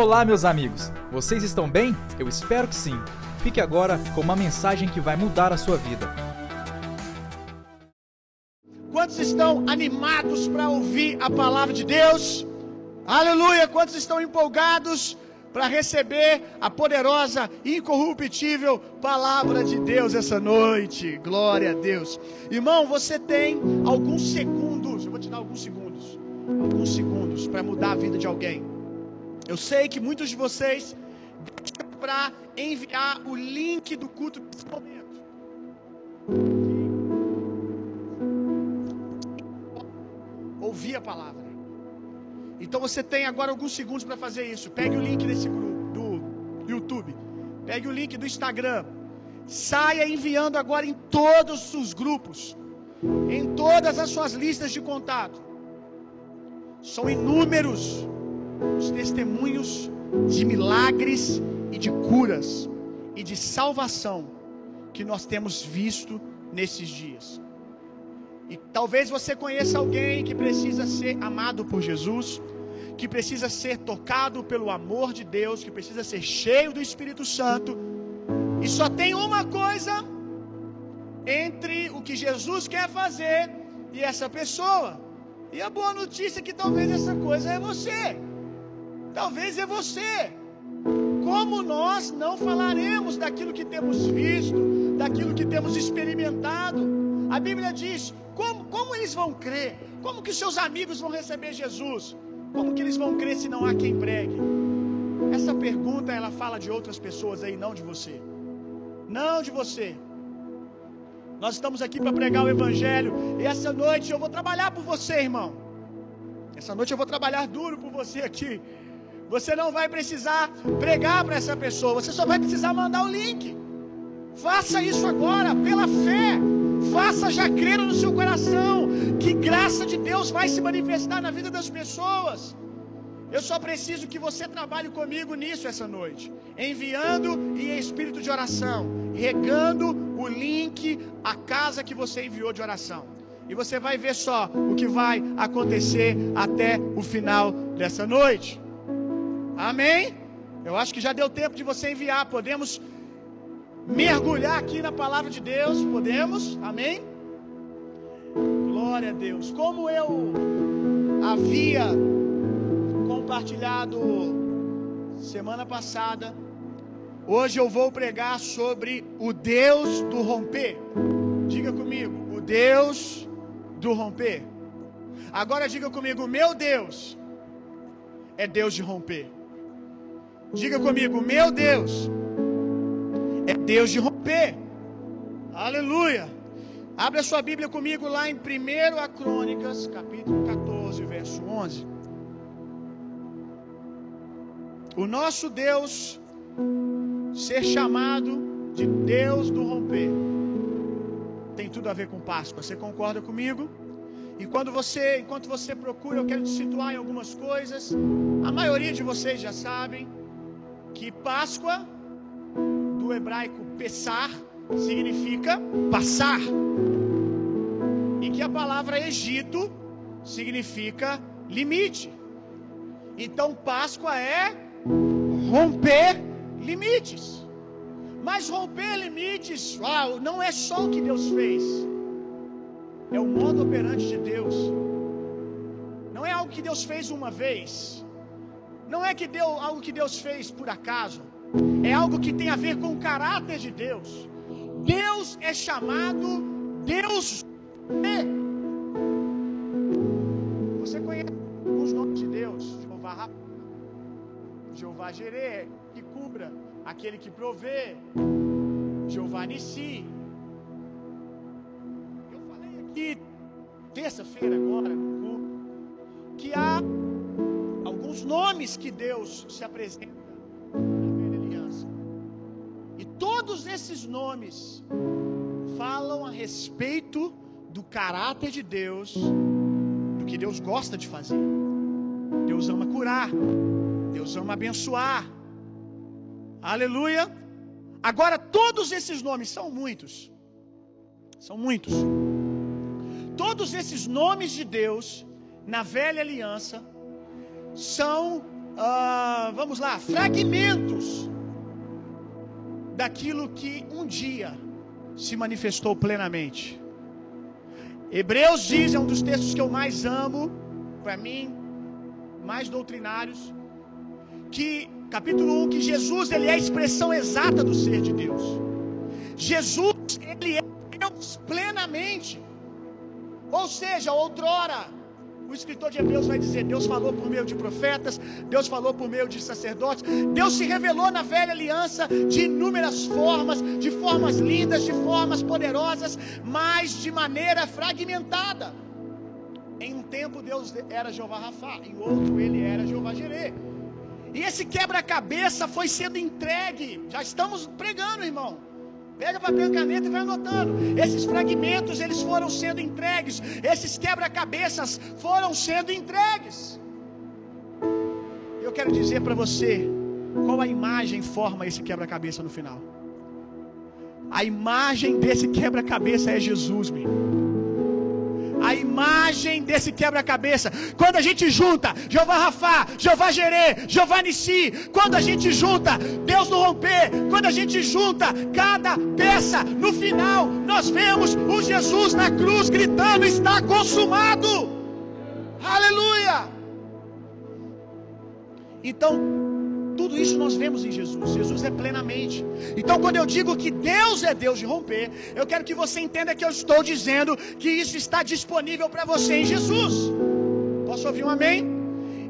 Olá, meus amigos! Vocês estão bem? Eu espero que sim. Fique agora com uma mensagem que vai mudar a sua vida. Quantos estão animados para ouvir a palavra de Deus? Aleluia! Quantos estão empolgados para receber a poderosa, incorruptível palavra de Deus essa noite? Glória a Deus. Irmão, você tem alguns segundos, eu vou te dar alguns segundos, alguns segundos para mudar a vida de alguém. Eu sei que muitos de vocês para enviar o link do culto nesse momento. Ouvir a palavra. Então você tem agora alguns segundos para fazer isso. Pegue o link desse grupo do YouTube. Pegue o link do Instagram. Saia enviando agora em todos os grupos. Em todas as suas listas de contato. São inúmeros os testemunhos de milagres e de curas e de salvação que nós temos visto nesses dias. E talvez você conheça alguém que precisa ser amado por Jesus, que precisa ser tocado pelo amor de Deus, que precisa ser cheio do Espírito Santo. E só tem uma coisa entre o que Jesus quer fazer e essa pessoa. E a boa notícia é que talvez essa coisa é você. Talvez é você. Como nós não falaremos daquilo que temos visto, daquilo que temos experimentado? A Bíblia diz: como, como eles vão crer? Como que seus amigos vão receber Jesus? Como que eles vão crer se não há quem pregue? Essa pergunta ela fala de outras pessoas aí, não de você. Não de você. Nós estamos aqui para pregar o Evangelho e essa noite eu vou trabalhar por você, irmão. Essa noite eu vou trabalhar duro por você aqui. Você não vai precisar pregar para essa pessoa, você só vai precisar mandar o link. Faça isso agora, pela fé. Faça já crendo no seu coração que graça de Deus vai se manifestar na vida das pessoas. Eu só preciso que você trabalhe comigo nisso essa noite, enviando em espírito de oração, regando o link à casa que você enviou de oração. E você vai ver só o que vai acontecer até o final dessa noite. Amém? Eu acho que já deu tempo de você enviar. Podemos mergulhar aqui na palavra de Deus? Podemos? Amém? Glória a Deus. Como eu havia compartilhado semana passada, hoje eu vou pregar sobre o Deus do romper. Diga comigo, o Deus do romper. Agora diga comigo, meu Deus é Deus de romper. Diga comigo, meu Deus é Deus de romper. Aleluia. Abra sua Bíblia comigo lá em 1 a Crônicas, capítulo 14, verso 11. O nosso Deus ser chamado de Deus do romper tem tudo a ver com Páscoa. Você concorda comigo? E quando você, enquanto você procura, eu quero te situar em algumas coisas. A maioria de vocês já sabem que Páscoa do hebraico Pessar significa passar. E que a palavra Egito significa limite. Então Páscoa é romper limites. Mas romper limites, não é só o que Deus fez. É o modo operante de Deus. Não é algo que Deus fez uma vez. Não é que deu algo que Deus fez por acaso. É algo que tem a ver com o caráter de Deus. Deus é chamado Deus. Você conhece os nomes de Deus? Jeová Rafa, Jeová Jerê, que cubra, aquele que provê, Jeová Nissi. Eu falei aqui terça-feira agora que há alguns nomes que Deus se apresenta todos esses nomes falam a respeito do caráter de Deus, do que Deus gosta de fazer. Deus ama curar, Deus ama abençoar. Aleluia. Agora, todos esses nomes são muitos, são muitos. Todos esses nomes de Deus na velha aliança são ah, vamos lá, fragmentos daquilo que um dia se manifestou plenamente. Hebreus diz, é um dos textos que eu mais amo, para mim, mais doutrinários, que capítulo 1, que Jesus ele é a expressão exata do ser de Deus. Jesus, ele é Deus plenamente. Ou seja, outrora, o escritor de Hebreus vai dizer: Deus falou por meio de profetas, Deus falou por meio de sacerdotes, Deus se revelou na velha aliança de inúmeras formas, de formas lindas, de formas poderosas, mas de maneira fragmentada. Em um tempo Deus era Jeová Rafá, em outro ele era Jeová Jireh. E esse quebra-cabeça foi sendo entregue. Já estamos pregando, irmão. Pega papel e caneta e vai anotando. Esses fragmentos eles foram sendo entregues. Esses quebra-cabeças foram sendo entregues. Eu quero dizer para você qual a imagem forma esse quebra-cabeça no final. A imagem desse quebra-cabeça é Jesus, meu a imagem desse quebra-cabeça. Quando a gente junta Jeová Rafá, Jeová Jerê, Jeová Nissi, quando a gente junta Deus no romper, quando a gente junta cada peça, no final nós vemos o Jesus na cruz gritando: está consumado. Aleluia! Então, tudo isso nós vemos em Jesus. Jesus é plenamente. Então, quando eu digo que Deus é Deus de romper, eu quero que você entenda que eu estou dizendo que isso está disponível para você em Jesus. Posso ouvir um amém?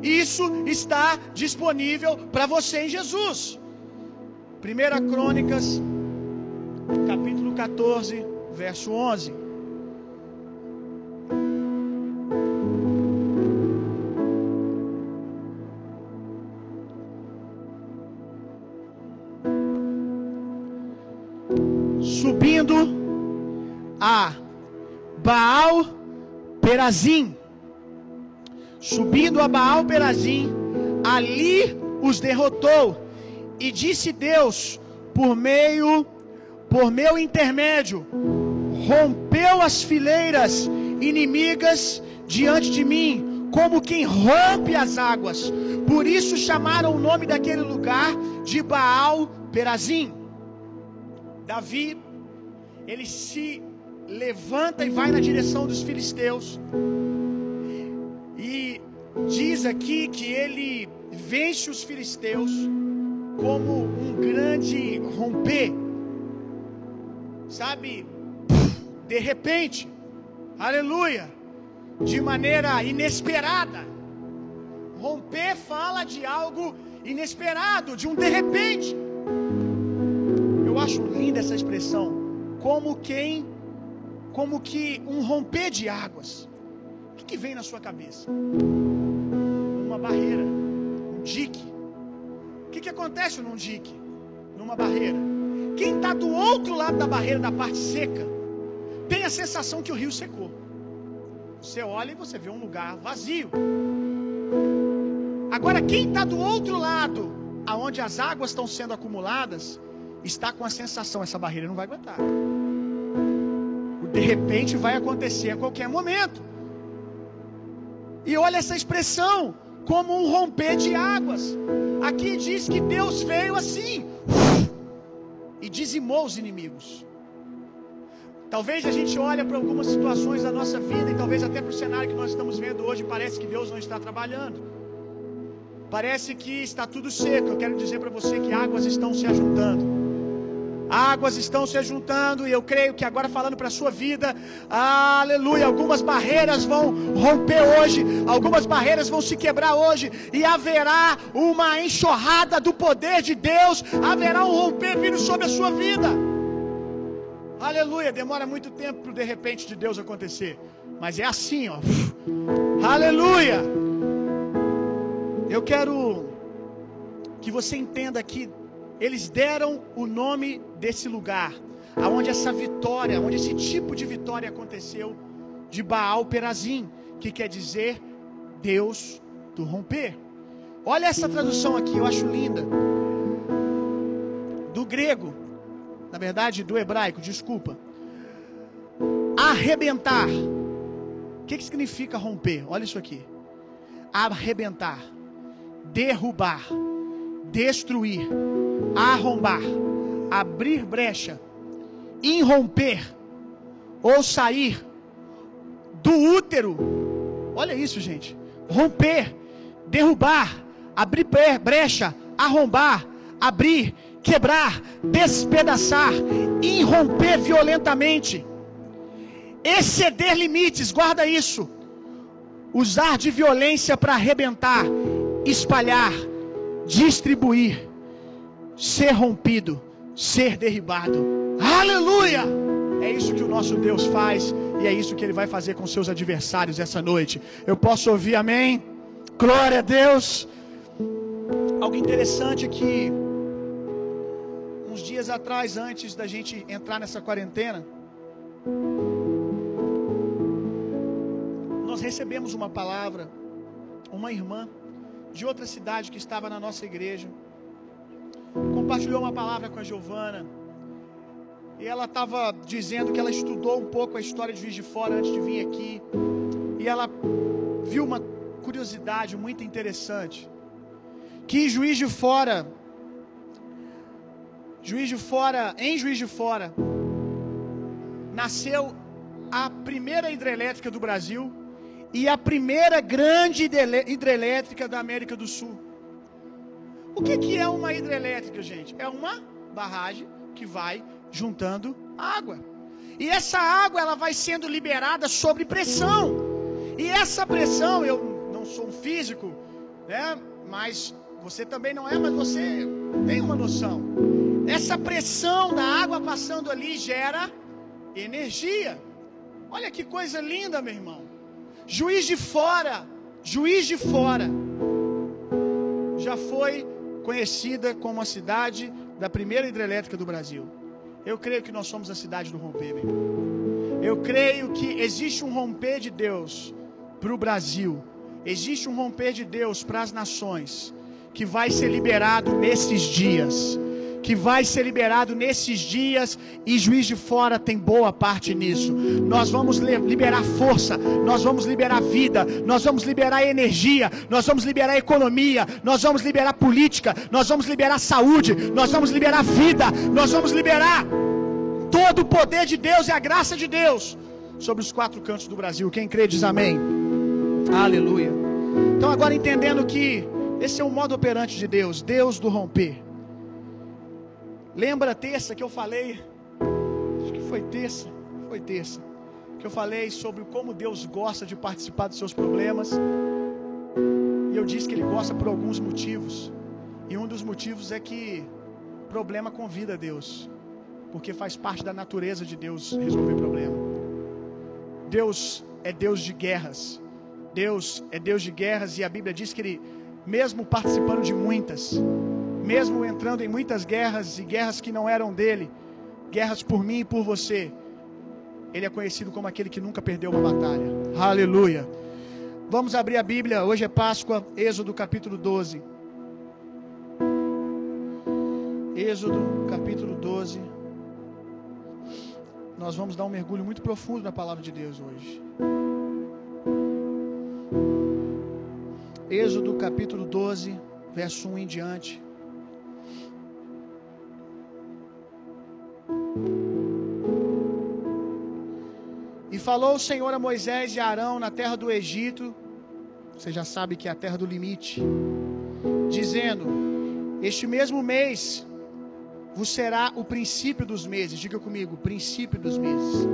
Isso está disponível para você em Jesus. Primeira Crônicas, capítulo 14, verso 11. Baal Perazim. Subindo a Baal Perazim, ali os derrotou. E disse Deus, por meio, por meu intermédio, rompeu as fileiras inimigas diante de mim, como quem rompe as águas. Por isso chamaram o nome daquele lugar de Baal Perazim. Davi ele se levanta e vai na direção dos filisteus. E diz aqui que ele vence os filisteus como um grande romper. Sabe? De repente. Aleluia. De maneira inesperada. Romper fala de algo inesperado, de um de repente. Eu acho linda essa expressão como quem, como que um romper de águas. O que, que vem na sua cabeça? Uma barreira, um dique. O que, que acontece num dique, numa barreira? Quem está do outro lado da barreira, da parte seca, tem a sensação que o rio secou. Você olha e você vê um lugar vazio. Agora, quem está do outro lado, aonde as águas estão sendo acumuladas, está com a sensação: essa barreira não vai aguentar. De repente vai acontecer a qualquer momento. E olha essa expressão, como um romper de águas. Aqui diz que Deus veio assim e dizimou os inimigos. Talvez a gente olhe para algumas situações da nossa vida e talvez até para o cenário que nós estamos vendo hoje, parece que Deus não está trabalhando. Parece que está tudo seco. Eu quero dizer para você que águas estão se ajuntando. Águas estão se juntando e eu creio que agora falando para a sua vida, aleluia, algumas barreiras vão romper hoje, algumas barreiras vão se quebrar hoje e haverá uma enxurrada do poder de Deus, haverá um romper vindo sobre a sua vida. Aleluia, demora muito tempo para de repente de Deus acontecer, mas é assim, ó. Aleluia. Eu quero que você entenda que eles deram o nome desse lugar, aonde essa vitória, onde esse tipo de vitória aconteceu, de Baal Perazim, que quer dizer Deus do romper. Olha essa tradução aqui, eu acho linda. Do grego, na verdade, do hebraico, desculpa. Arrebentar. O que, que significa romper? Olha isso aqui. Arrebentar. derrubar, destruir, arrombar, abrir brecha, irromper ou sair do útero. Olha isso, gente. Romper, derrubar, abrir brecha, arrombar, abrir, quebrar, despedaçar, irromper violentamente, exceder limites, guarda isso. Usar de violência para arrebentar, espalhar, distribuir, ser rompido, ser derribado. Aleluia! É isso que o nosso Deus faz e é isso que ele vai fazer com seus adversários essa noite. Eu posso ouvir amém? Glória a Deus. Algo interessante que uns dias atrás, antes da gente entrar nessa quarentena, nós recebemos uma palavra, uma irmã de outra cidade que estava na nossa igreja, compartilhou uma palavra com a Giovana, e ela estava dizendo que ela estudou um pouco a história de Juiz de Fora antes de vir aqui, e ela viu uma curiosidade muito interessante, que Juiz de Fora, Juiz de Fora, em Juiz de Fora, nasceu a primeira hidrelétrica do Brasil e a primeira grande hidrelétrica da América do Sul. O que, que é uma hidrelétrica, gente? É uma barragem que vai juntando água. E essa água ela vai sendo liberada sob pressão. E essa pressão, eu não sou um físico, né? Mas você também não é, mas você tem uma noção. Essa pressão da água passando ali gera energia. Olha que coisa linda, meu irmão. Juiz de fora, juiz de fora, já foi conhecida como a cidade da primeira hidrelétrica do Brasil. Eu creio que nós somos a cidade do romper, meu irmão. Eu creio que existe um romper de Deus para o Brasil, existe um romper de Deus para as nações, que vai ser liberado nesses dias que vai ser liberado nesses dias e Juiz de Fora tem boa parte nisso. Nós vamos liberar força, nós vamos liberar vida, nós vamos liberar energia, nós vamos liberar economia, nós vamos liberar política, nós vamos liberar saúde, nós vamos liberar vida, nós vamos liberar todo o poder de Deus e a graça de Deus sobre os quatro cantos do Brasil. Quem crê diz amém. Aleluia. Então agora entendendo que esse é o modo operante de Deus, Deus do romper. Lembra terça que eu falei? Acho que foi terça. Foi terça. Que eu falei sobre como Deus gosta de participar dos seus problemas. E eu disse que Ele gosta por alguns motivos. E um dos motivos é que problema convida a Deus. Porque faz parte da natureza de Deus resolver problema. Deus é Deus de guerras. Deus é Deus de guerras e a Bíblia diz que Ele, mesmo participando de muitas, mesmo entrando em muitas guerras e guerras que não eram dele, guerras por mim e por você, ele é conhecido como aquele que nunca perdeu uma batalha. Aleluia. Vamos abrir a Bíblia, hoje é Páscoa, Êxodo capítulo 12. Êxodo capítulo 12. Nós vamos dar um mergulho muito profundo na palavra de Deus hoje. Êxodo capítulo 12, verso 1 em diante. E falou o Senhor a Moisés e a Arão na terra do Egito, você já sabe que é a terra do limite, dizendo: Este mesmo mês vos será o princípio dos meses. Diga comigo, princípio dos meses.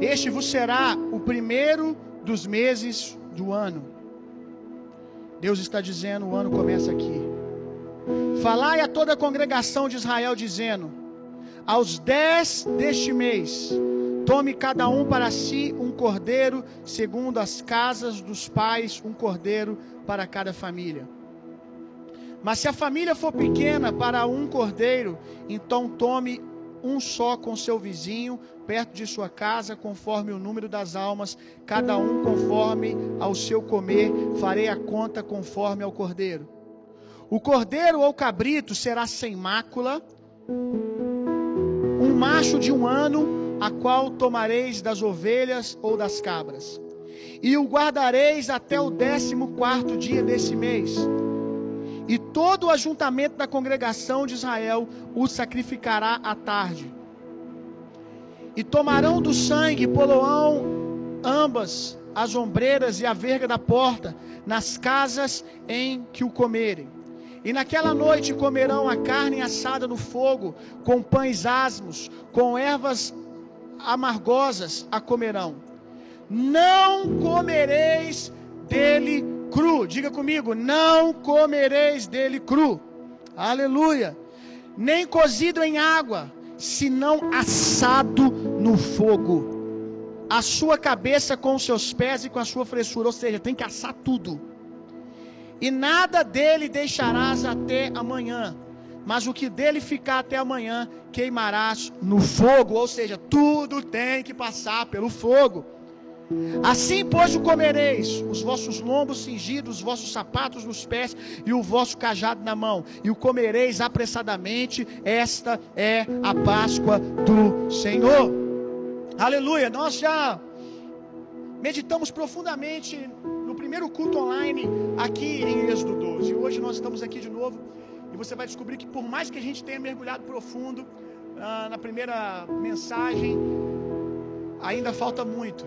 Este vos será o primeiro dos meses do ano. Deus está dizendo: o ano começa aqui. Falai a toda a congregação de Israel, dizendo: Aos dez deste mês, tome cada um para si um cordeiro, segundo as casas dos pais, um cordeiro para cada família. Mas se a família for pequena para um cordeiro, então tome um só com seu vizinho, perto de sua casa, conforme o número das almas, cada um conforme ao seu comer, farei a conta conforme ao cordeiro. O cordeiro ou cabrito será sem mácula, macho de um ano, a qual tomareis das ovelhas ou das cabras. e o guardareis até o décimo quarto dia desse mês. E todo o ajuntamento da congregação de Israel o sacrificará à tarde. E tomarão do sangue, poloão ambas as ombreiras e a verga da porta, nas casas em que o comerem. E naquela noite comerão a carne assada no fogo, com pães asmos, com ervas amargosas a comerão. Não comereis dele cru. Diga comigo, não comereis dele cru. Aleluia. Nem cozido em água, senão assado no fogo. A sua cabeça com os seus pés e com a sua fressura, ou seja, tem que assar tudo. E nada dele deixarás até amanhã, mas o que dele ficar até amanhã queimarás no fogo, ou seja, tudo tem que passar pelo fogo. Assim, pois, o comereis, os vossos lombos cingidos, os vossos sapatos nos pés e o vosso cajado na mão, e o comereis apressadamente, esta é a Páscoa do Senhor. Aleluia, nós já meditamos profundamente primeiro culto online aqui em Êxodo 12. E hoje nós estamos aqui de novo e você vai descobrir que por mais que a gente tenha mergulhado profundo ah, na primeira mensagem, ainda falta muito.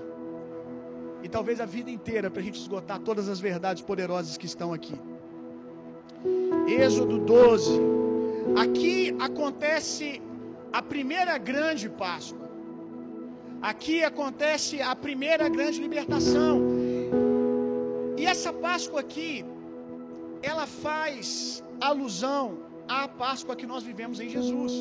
E talvez a vida inteira para a gente esgotar todas as verdades poderosas que estão aqui. Êxodo 12. Aqui acontece a primeira grande Páscoa. Aqui acontece a primeira grande libertação. E essa Páscoa aqui, ela faz alusão à Páscoa que nós vivemos em Jesus.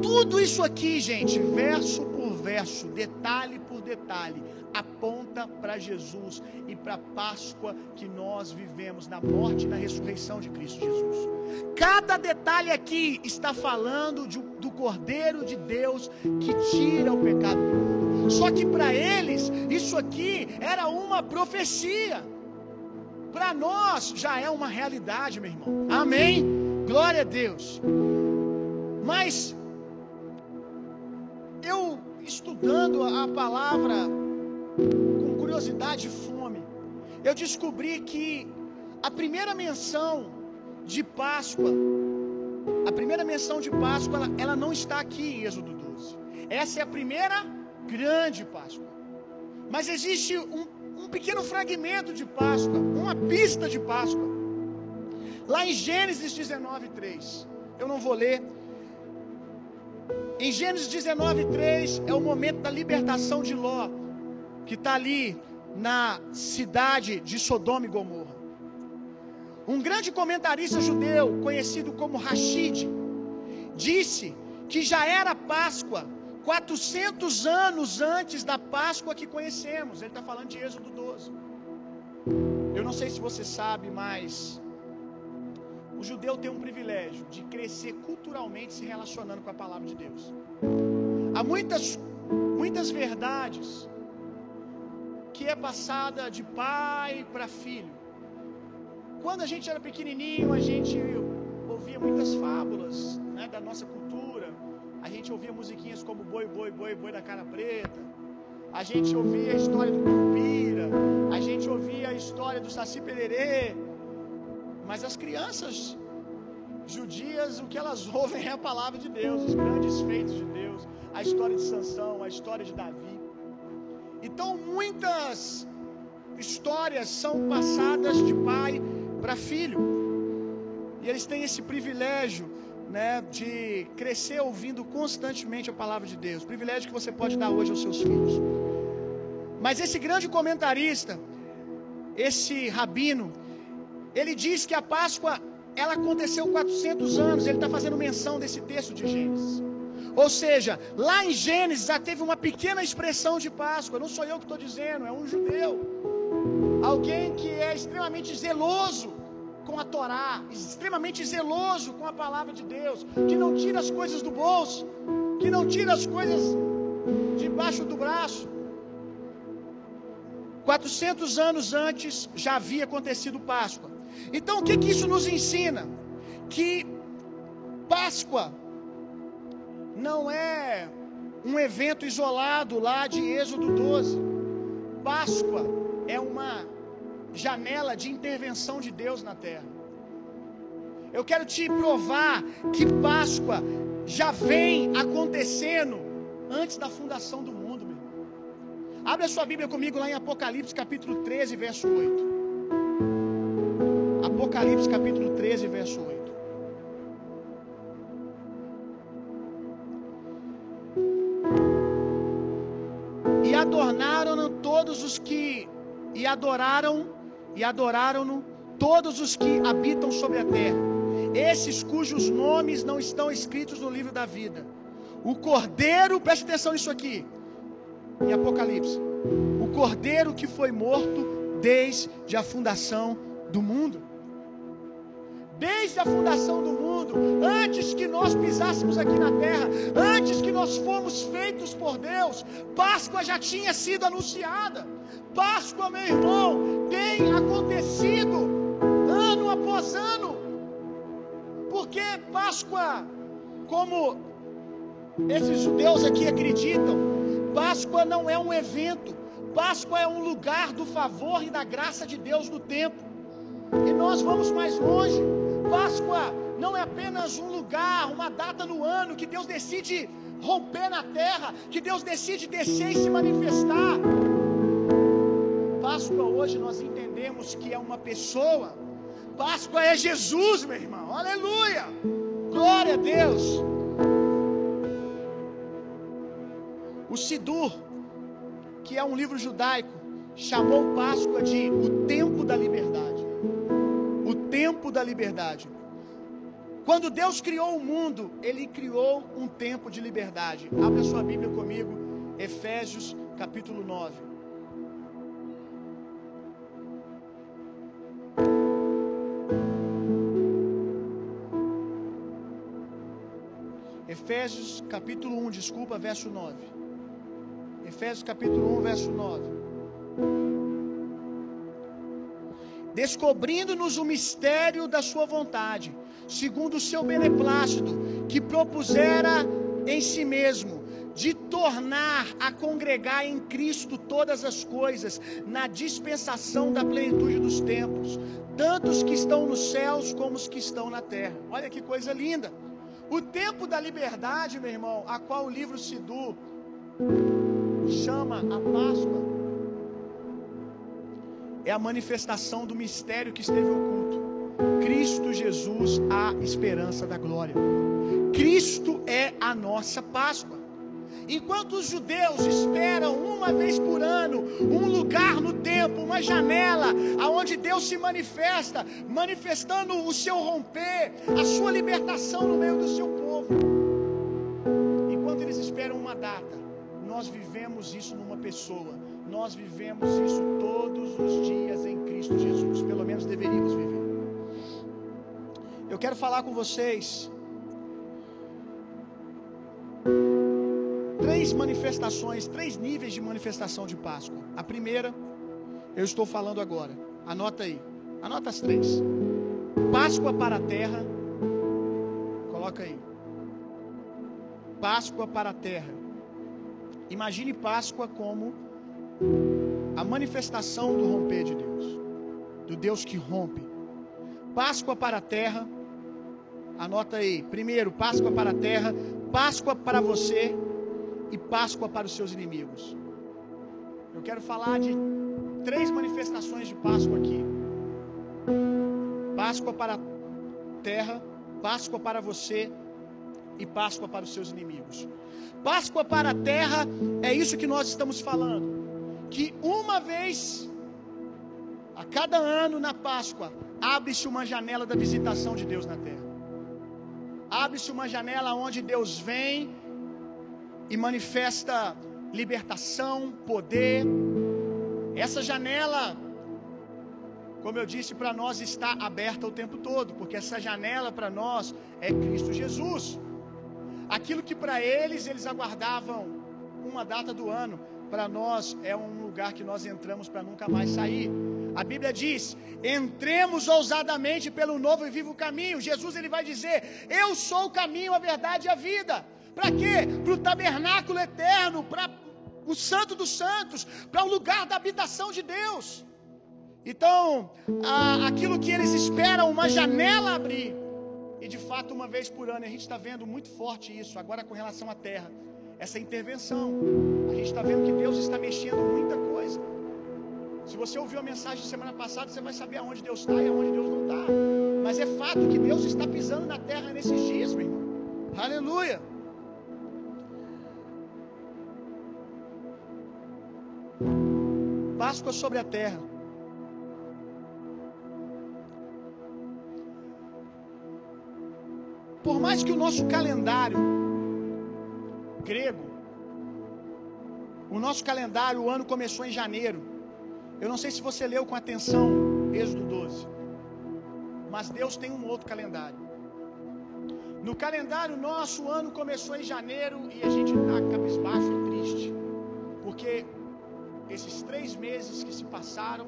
Tudo isso aqui, gente, verso por verso, detalhe por detalhe, aponta para Jesus e para a Páscoa que nós vivemos na morte e na ressurreição de Cristo Jesus. Cada detalhe aqui está falando de, do Cordeiro de Deus que tira o pecado do mundo. Só que para eles, isso aqui era uma profecia. Para nós já é uma realidade, meu irmão. Amém? Glória a Deus. Mas eu estudando a palavra com curiosidade e fome, eu descobri que a primeira menção de Páscoa, a primeira menção de Páscoa, ela, ela não está aqui em Êxodo 12. Essa é a primeira grande Páscoa. Mas existe um, um pequeno fragmento de Páscoa, uma pista de Páscoa. Lá em Gênesis 19, 3. Eu não vou ler. Em Gênesis 19, 3 é o momento da libertação de Ló, que está ali na cidade de Sodoma e Gomorra. Um grande comentarista judeu, conhecido como Rashid, disse que já era Páscoa 400 anos antes da Páscoa que conhecemos. Ele está falando de Êxodo 12. Eu não sei se você sabe, mas o judeu tem um privilégio de crescer culturalmente se relacionando com a palavra de Deus. Há muitas, muitas verdades que é passada de pai para filho. Quando a gente era pequenininho, a gente ouvia muitas fábulas né, da nossa cultura. A gente ouvia musiquinhas como Boi, Boi, Boi, Boi da Cara Preta. A gente ouvia a história do Curupira. A gente ouvia a história do Saci Pererê. Mas as crianças judias, o que elas ouvem é a palavra de Deus, os grandes feitos de Deus, a história de Sansão, a história de Davi. Então, muitas histórias são passadas de pai para filho. E eles têm esse privilégio, né, de crescer ouvindo constantemente a palavra de Deus. Privilégio que você pode dar hoje aos seus filhos. Mas esse grande comentarista, esse rabino, ele diz que a Páscoa ela aconteceu 400 anos. Ele está fazendo menção desse texto de Gênesis. Ou seja, lá em Gênesis já teve uma pequena expressão de Páscoa. Não sou eu que estou dizendo, é um judeu. Alguém que é extremamente zeloso com a Torá, extremamente zeloso com a palavra de Deus, que não tira as coisas do bolso, que não tira as coisas debaixo do braço. 400 anos antes já havia acontecido Páscoa. Então o que, que isso nos ensina? Que Páscoa não é um evento isolado lá de Êxodo 12. Páscoa é uma janela de intervenção de Deus na terra. Eu quero te provar que Páscoa já vem acontecendo antes da fundação do mundo, meu. Abre a sua Bíblia comigo lá em Apocalipse capítulo 13, verso 8. Apocalipse capítulo 13, verso 8. E adornaram todos os que e adoraram e adoraram-no todos os que habitam sobre a terra, esses cujos nomes não estão escritos no livro da vida. O cordeiro, preste atenção nisso aqui, em Apocalipse: o cordeiro que foi morto desde a fundação do mundo. Desde a fundação do mundo, antes que nós pisássemos aqui na terra, antes que nós fomos feitos por Deus, Páscoa já tinha sido anunciada. Páscoa, meu irmão, tem acontecido ano após ano. Porque Páscoa, como esses judeus aqui acreditam, Páscoa não é um evento, Páscoa é um lugar do favor e da graça de Deus no tempo. E nós vamos mais longe. Páscoa não é apenas um lugar, uma data no ano que Deus decide romper na terra, que Deus decide descer e se manifestar. Páscoa hoje nós entendemos que é uma pessoa. Páscoa é Jesus, meu irmão. Aleluia! Glória a Deus. O Sidur, que é um livro judaico, chamou Páscoa de o tempo da liberdade. O tempo da liberdade. Quando Deus criou o mundo, Ele criou um tempo de liberdade. Abra sua Bíblia comigo, Efésios capítulo 9. Efésios capítulo 1, desculpa, verso 9. Efésios capítulo 1, verso 9. Descobrindo-nos o mistério da sua vontade, segundo o seu beneplácito, que propusera em si mesmo, de tornar a congregar em Cristo todas as coisas, na dispensação da plenitude dos tempos, tanto os que estão nos céus como os que estão na terra. Olha que coisa linda! O tempo da liberdade, meu irmão, a qual o livro Sidu chama a Páscoa, é a manifestação do mistério que esteve oculto. Cristo Jesus, a esperança da glória. Cristo é a nossa Páscoa. Enquanto os judeus esperam uma vez por ano um lugar no tempo, uma janela, aonde Deus se manifesta, manifestando o seu romper, a sua libertação no meio do seu povo. Enquanto eles esperam uma data, nós vivemos isso numa pessoa. Nós vivemos isso todos os dias em Cristo Jesus. Pelo menos deveríamos viver. Eu quero falar com vocês três manifestações, três níveis de manifestação de Páscoa. A primeira, eu estou falando agora. Anota aí. Anota as três. Páscoa para a terra. Coloca aí. Páscoa para a terra. Imagine Páscoa como a manifestação do romper de Deus, do Deus que rompe. Páscoa para a terra. Anota aí. Primeiro, Páscoa para a terra, Páscoa para você e Páscoa para os seus inimigos. Eu quero falar de três manifestações de Páscoa aqui: Páscoa para a terra, Páscoa para você e Páscoa para os seus inimigos. Páscoa para a terra é isso que nós estamos falando. Que uma vez a cada ano na Páscoa abre-se uma janela da visitação de Deus na terra. Abre-se uma janela onde Deus vem e manifesta libertação, poder. Essa janela, como eu disse, para nós está aberta o tempo todo, porque essa janela para nós é Cristo Jesus. Aquilo que para eles eles aguardavam uma data do ano, para nós é um lugar que nós entramos para nunca mais sair. A Bíblia diz: entremos ousadamente pelo novo e vivo caminho. Jesus ele vai dizer: Eu sou o caminho, a verdade e a vida. Para quê? Para o tabernáculo eterno, para o Santo dos Santos, para o lugar da habitação de Deus. Então, a, aquilo que eles esperam, uma janela abrir. E de fato, uma vez por ano, a gente está vendo muito forte isso, agora com relação à terra, essa intervenção. A gente está vendo que Deus está mexendo muita coisa. Se você ouviu a mensagem semana passada, você vai saber aonde Deus está e aonde Deus não está. Mas é fato que Deus está pisando na terra nesses dias, meu irmão. Aleluia. Páscoa sobre a terra. Por mais que o nosso calendário grego, o nosso calendário, o ano começou em janeiro. Eu não sei se você leu com atenção Êxodo 12. Mas Deus tem um outro calendário. No calendário nosso, o ano começou em janeiro e a gente está cabisbaixo e triste. Porque esses três meses que se passaram,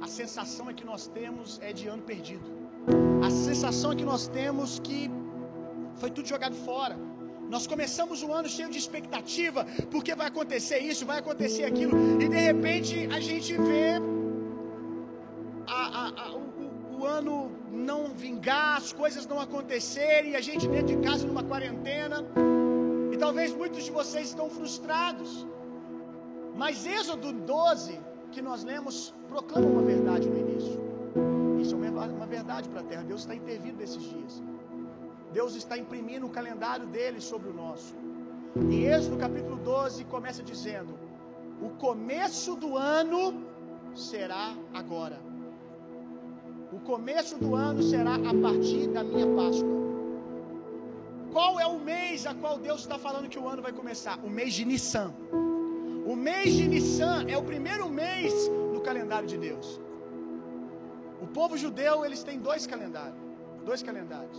a sensação é que nós temos é de ano perdido. A sensação é que nós temos que foi tudo jogado fora. Nós começamos o ano cheio de expectativa, porque vai acontecer isso, vai acontecer aquilo, e de repente a gente vê a, a, a, o, o, ano não vingar, as coisas não acontecerem, a gente dentro de casa numa quarentena. E talvez muitos de vocês estão frustrados. Mas Êxodo 12, que nós lemos, proclama uma verdade no início. Isso é uma, verdade para a terra. Deus está intervindo nesses dias. Deus está imprimindo o calendário dele sobre o nosso. Em Êxodo capítulo 12 começa dizendo: O começo do ano será agora. O começo do ano será a partir da minha Páscoa. Qual é o mês a qual Deus está falando que o ano vai começar? O mês de Nissan. O mês de Nissan é o primeiro mês do calendário de Deus. O povo judeu, eles têm dois calendários, dois calendários.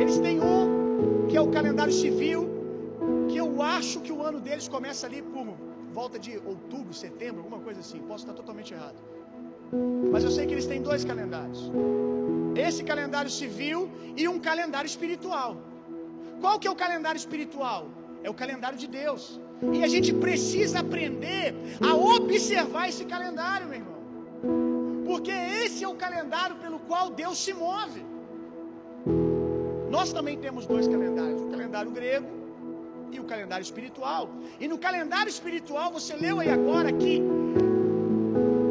Eles têm um que é o calendário civil, que eu acho que o ano deles começa ali por volta de outubro, setembro, alguma coisa assim. Posso estar totalmente errado. Mas eu sei que eles têm dois calendários. Esse calendário civil e um calendário espiritual. Qual que é o calendário espiritual? É o calendário de Deus. E a gente precisa aprender a observar esse calendário, meu irmão. Porque esse é o calendário pelo qual Deus se move. Nós também temos dois calendários: o calendário grego e o calendário espiritual. E no calendário espiritual, você leu aí agora que,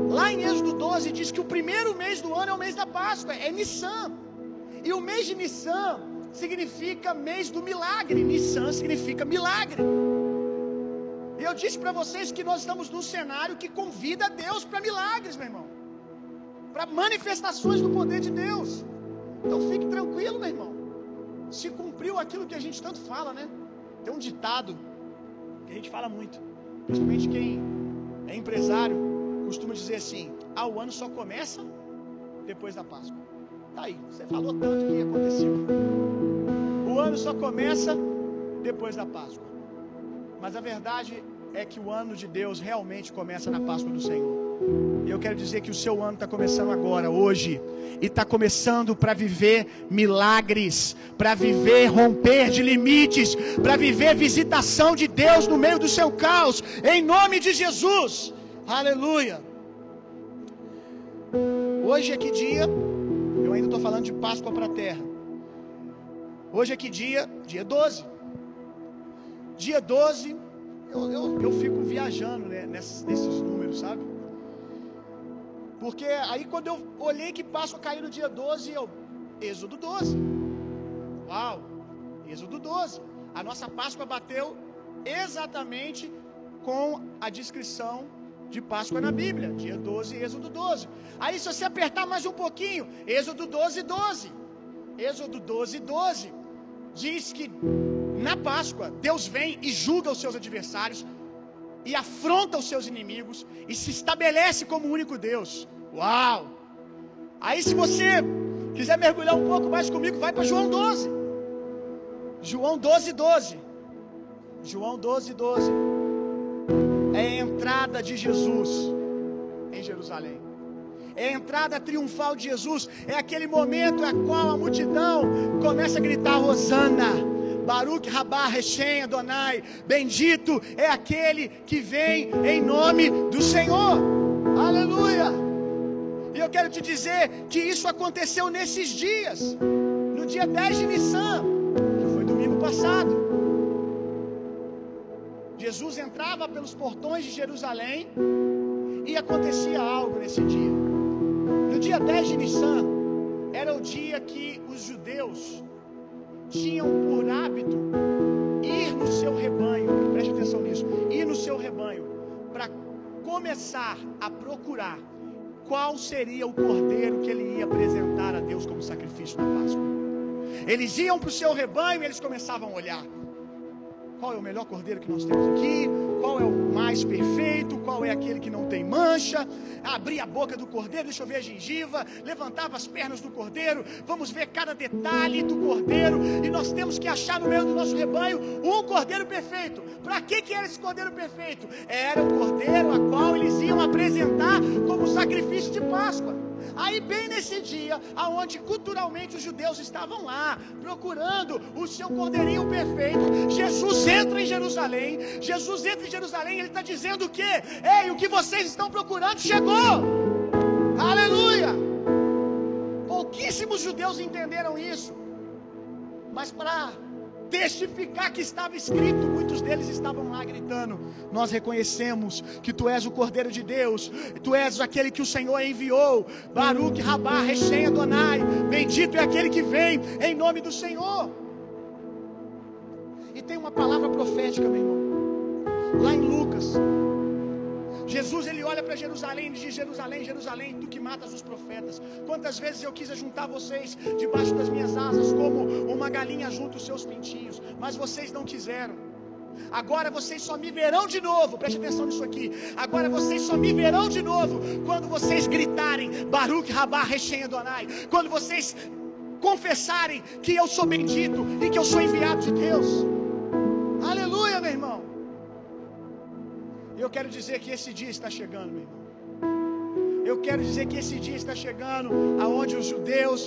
lá em Êxodo 12, diz que o primeiro mês do ano é o mês da Páscoa, é Nissan. E o mês de Nissan significa mês do milagre. Nissan significa milagre. Eu disse para vocês que nós estamos num cenário que convida Deus para milagres, meu irmão. Para manifestações do poder de Deus. Então fique tranquilo, meu irmão. Se cumpriu aquilo que a gente tanto fala, né? Tem um ditado que a gente fala muito, principalmente quem é empresário, costuma dizer assim: ah, o ano só começa depois da Páscoa. Tá aí, você falou tanto que aconteceu. O ano só começa depois da Páscoa. Mas a verdade é que o ano de Deus realmente começa na Páscoa do Senhor. E eu quero dizer que o seu ano está começando agora, hoje, e está começando para viver milagres, para viver romper de limites, para viver visitação de Deus no meio do seu caos, em nome de Jesus. Aleluia. Hoje é que dia? Eu ainda estou falando de Páscoa para a terra. Hoje é que dia? Dia 12. Dia 12, eu, eu, eu fico viajando né, nesses, nesses números, sabe? Porque aí quando eu olhei que Páscoa caiu no dia 12, eu. Êxodo 12. Uau! Êxodo 12. A nossa Páscoa bateu exatamente com a descrição de Páscoa na Bíblia. Dia 12, Êxodo 12. Aí se você apertar mais um pouquinho, Êxodo 12, 12. Êxodo 12, 12. Diz que na Páscoa, Deus vem e julga os seus adversários e afronta os seus inimigos e se estabelece como o único Deus. Uau! Aí se você quiser mergulhar um pouco mais comigo, vai para João 12. João 12, 12. João 12, 12. É a entrada de Jesus em Jerusalém. É a entrada triunfal de Jesus. É aquele momento a qual a multidão começa a gritar: Hosana, Baruch Rabá Rechem Adonai. Bendito é aquele que vem em nome do Senhor. Aleluia. E eu quero te dizer que isso aconteceu nesses dias. No dia 10 de Nissan, que foi domingo passado. Jesus entrava pelos portões de Jerusalém e acontecia algo nesse dia. No dia 10 de Nissan, era o dia que os judeus tinham por hábito ir no seu rebanho, preste atenção nisso, ir no seu rebanho para começar a procurar qual seria o cordeiro que ele ia apresentar a Deus como sacrifício na Páscoa. Eles iam para o seu rebanho e eles começavam a olhar. Qual é o melhor cordeiro que nós temos aqui? Qual é o mais perfeito? Qual é aquele que não tem mancha? Abria a boca do cordeiro, deixa eu ver a gengiva, levantava as pernas do cordeiro, vamos ver cada detalhe do cordeiro, e nós temos que achar no meio do nosso rebanho um cordeiro perfeito. Para que, que era esse cordeiro perfeito? Era o cordeiro a qual eles iam apresentar como sacrifício de Páscoa. Aí, bem nesse dia, aonde culturalmente os judeus estavam lá, procurando o seu cordeirinho perfeito, Jesus entra em Jerusalém. Jesus entra em Jerusalém, ele está dizendo o quê? Ei, o que vocês estão procurando chegou. Aleluia! Pouquíssimos judeus entenderam isso. Mas para testificar que estava escrito, muitos deles estavam lá gritando: Nós reconhecemos que tu és o Cordeiro de Deus, tu és aquele que o Senhor enviou. Baruch Rabá, Rechem Adonai, bendito é aquele que vem em nome do Senhor. E tem uma palavra profética, meu irmão, lá em Lucas. Jesus ele olha para Jerusalém e diz: Jerusalém, Jerusalém, tu que matas os profetas. Quantas vezes eu quis juntar vocês debaixo das minhas asas, como uma galinha junta os seus pintinhos, mas vocês não quiseram. Agora vocês só me verão de novo, preste atenção nisso aqui. Agora vocês só me verão de novo quando vocês gritarem Baruch Rabá Rechem Adonai. Quando vocês confessarem que eu sou bendito e que eu sou enviado de Deus. Aleluia, meu irmão. Eu quero dizer que esse dia está chegando, meu irmão. Eu quero dizer que esse dia está chegando aonde os judeus,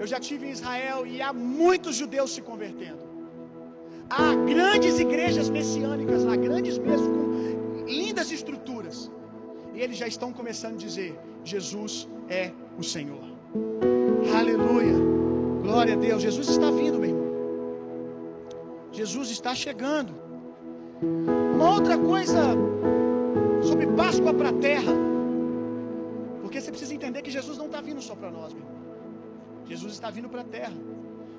eu já tive em Israel e há muitos judeus se convertendo. Há grandes igrejas messiânicas lá, grandes mesmo, com lindas estruturas. E eles já estão começando a dizer: Jesus é o Senhor. Aleluia. Glória a Deus. Jesus está vindo, meu irmão. Jesus está chegando. Uma outra coisa sobre Páscoa para a terra. Porque você precisa entender que Jesus não está vindo só para nós, meu. Jesus está vindo para a terra.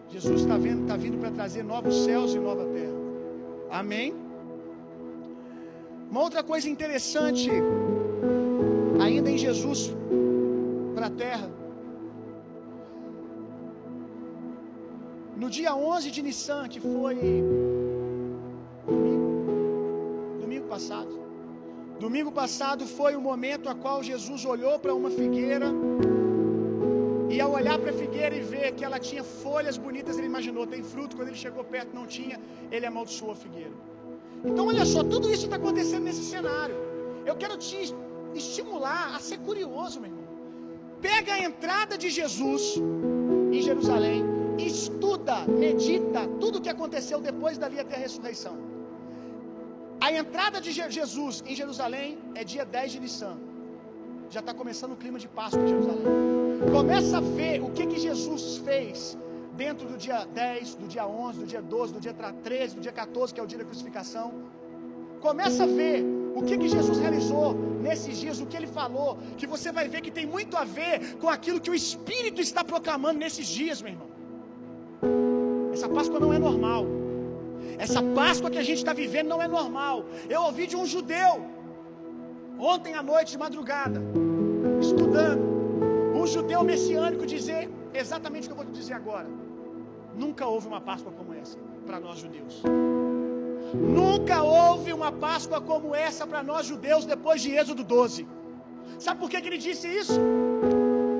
Jesus está vindo, está vindo para trazer novos céus e nova terra. Amém? Uma outra coisa interessante, ainda em Jesus para a terra. No dia 11 de Nissan, que foi passado. Domingo passado foi o momento a qual Jesus olhou para uma figueira e ao olhar para a figueira e ver que ela tinha folhas bonitas, ele imaginou, tem fruto. Quando ele chegou perto, não tinha, ele amaldiçoou a figueira. Então, olha só, tudo isso está acontecendo nesse cenário. Eu quero te estimular a ser curioso, meu irmão. Pega a entrada de Jesus em Jerusalém, estuda, medita tudo o que aconteceu depois dali até a ressurreição. A entrada de Jesus em Jerusalém é dia 10 de Nissan. Já está começando o clima de Páscoa em Jerusalém. Começa a ver o que, que Jesus fez dentro do dia 10, do dia 11, do dia 12, do dia 13, do dia 14, que é o dia da crucificação. Começa a ver o que, que Jesus realizou nesses dias, o que ele falou, que você vai ver que tem muito a ver com aquilo que o Espírito está proclamando nesses dias, meu irmão. Essa Páscoa não é normal. Essa Páscoa que a gente está vivendo não é normal. Eu ouvi de um judeu, ontem à noite, de madrugada, estudando, um judeu messiânico dizer exatamente o que eu vou te dizer agora. Nunca houve uma Páscoa como essa para nós judeus. Nunca houve uma Páscoa como essa para nós judeus depois de Êxodo 12. Sabe por que, que ele disse isso?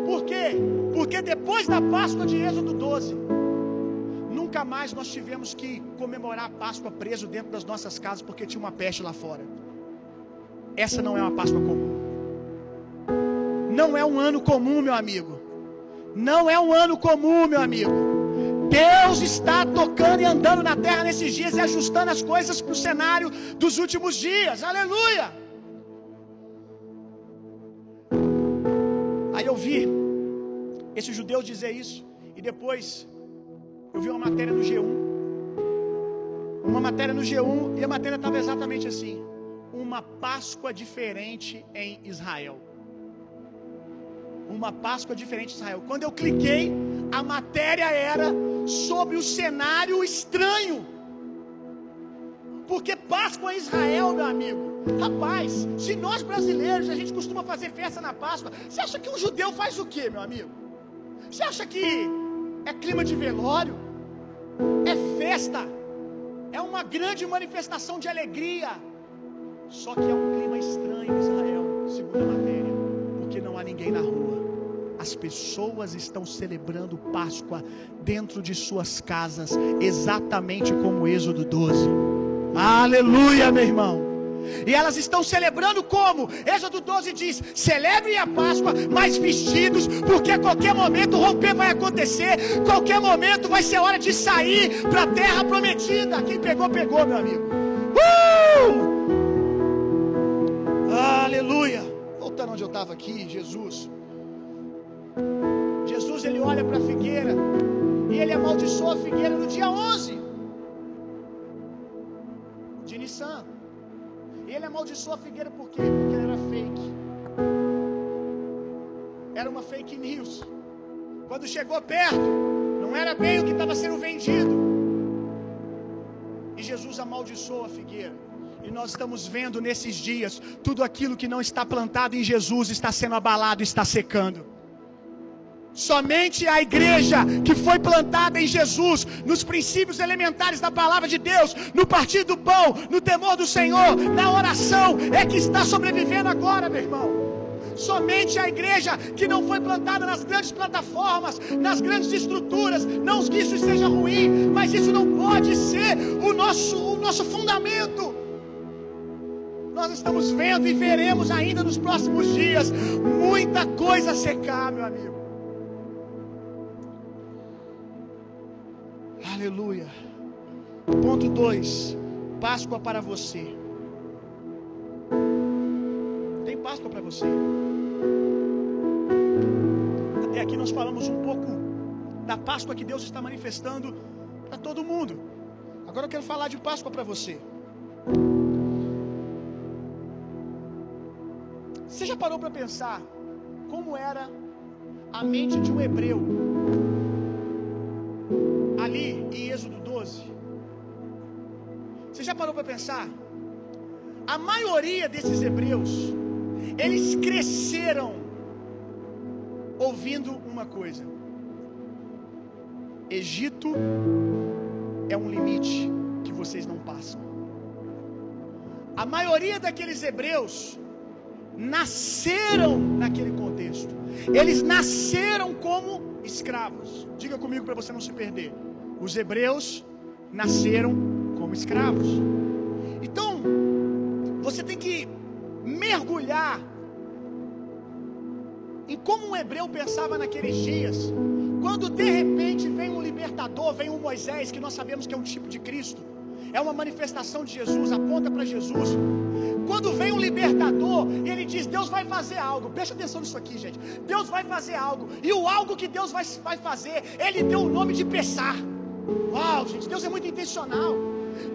Por quê? Porque depois da Páscoa de Êxodo 12, nunca mais nós tivemos que comemorar a Páscoa preso dentro das nossas casas porque tinha uma peste lá fora. Essa não é uma Páscoa comum. Não é um ano comum, meu amigo. Não é um ano comum, meu amigo. Deus está tocando e andando na terra nesses dias e ajustando as coisas para o cenário dos últimos dias. Aleluia! Aí eu vi esse judeu dizer isso, e depois eu vi uma matéria no G1. Uma matéria no G1, e a matéria estava exatamente assim: Uma Páscoa diferente em Israel. Uma Páscoa diferente em Israel. Quando eu cliquei, a matéria era sobre o cenário estranho. Porque Páscoa em Israel, meu amigo. Rapaz, se nós brasileiros a gente costuma fazer festa na Páscoa, você acha que um judeu faz o quê, meu amigo? Você acha que é clima de velório? É festa? É uma grande manifestação de alegria. Só que é um clima estranho em Israel, segundo a matéria, porque não há ninguém na rua. As pessoas estão celebrando Páscoa dentro de suas casas, exatamente como Êxodo 12. Aleluia, meu irmão. E elas estão celebrando como? Êxodo 12 diz: celebrem a Páscoa, mas vestidos, porque qualquer momento romper vai acontecer, qualquer momento vai ser hora de sair para a terra prometida. Quem pegou, pegou, meu amigo. Uh! Aleluia. Voltando onde eu estava aqui, Jesus. Jesus ele olha para a figueira e ele amaldiçoa a figueira no dia 11 de Nissan. Ele amaldiçoou a figueira por quê? Porque ela era fake. Era uma fake news. Quando chegou perto, não era bem o que estava sendo vendido. E Jesus amaldiçoou a figueira. E nós estamos vendo nesses dias tudo aquilo que não está plantado em Jesus está sendo abalado, está secando. Somente a igreja que foi plantada em Jesus, nos princípios elementares da palavra de Deus, no partir do pão, no temor do Senhor, na oração, é que está sobrevivendo agora, meu irmão. Somente a igreja que não foi plantada nas grandes plataformas, nas grandes estruturas, não que isso seja ruim, mas isso não pode ser o nosso, o nosso fundamento. Nós estamos vendo e veremos ainda nos próximos dias muita coisa secar, meu amigo. Aleluia. Ponto 2. Páscoa para você. Tem Páscoa para você. Até aqui nós falamos um pouco da Páscoa que Deus está manifestando para todo mundo. Agora eu quero falar de Páscoa para você. Você já parou para pensar como era a mente de um hebreu ali em Êxodo 12. Você já parou para pensar? A maioria desses hebreus, eles cresceram ouvindo uma coisa: Egito é um limite que vocês não passam. A maioria daqueles hebreus nasceram naquele contexto. Eles nasceram como escravos. Diga comigo para você não se perder. Os hebreus nasceram como escravos. Então, você tem que mergulhar em como um hebreu pensava naqueles dias. Quando de repente vem um libertador, vem um Moisés, que nós sabemos que é um tipo de Cristo, é uma manifestação de Jesus, aponta para Jesus. Quando vem um libertador ele diz: Deus vai fazer algo, preste atenção nisso aqui, gente. Deus vai fazer algo, e o algo que Deus vai, vai fazer, ele deu o nome de Pessar. Uau, gente, Deus é muito intencional.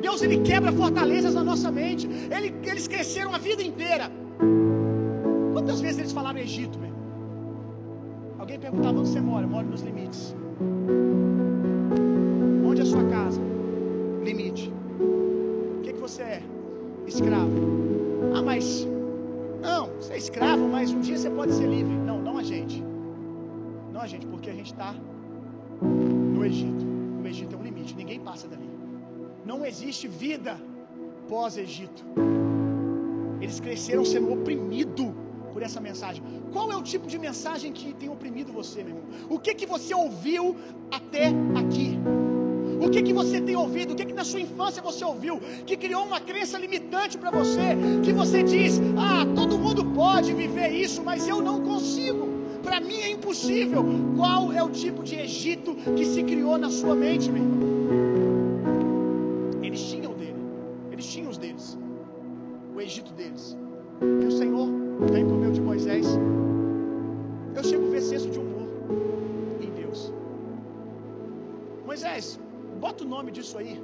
Deus ele quebra fortalezas na nossa mente. Ele, eles cresceram a vida inteira. Quantas vezes eles falaram Egito, meu? Alguém perguntava onde você mora? Eu moro nos limites. Onde é a sua casa? Limite. O que, que você é? Escravo. Ah, mas. Não, você é escravo, mas um dia você pode ser livre. Não, não a gente. Não a gente, porque a gente está no Egito. O Egito é um limite, ninguém passa dali. Não existe vida pós-Egito. Eles cresceram sendo oprimidos por essa mensagem. Qual é o tipo de mensagem que tem oprimido você, meu irmão? O que que você ouviu até aqui? O que que você tem ouvido? O que que na sua infância você ouviu que criou uma crença limitante para você? Que você diz: "Ah, todo mundo pode viver isso, mas eu não consigo". Para mim é impossível. Qual é o tipo de Egito que se criou na sua mente, meu? Eles tinham dele, eles tinham os deles, o Egito deles. E o Senhor vem por meio de Moisés. Eu chego a ver senso de humor em Deus. Moisés, bota o nome disso aí.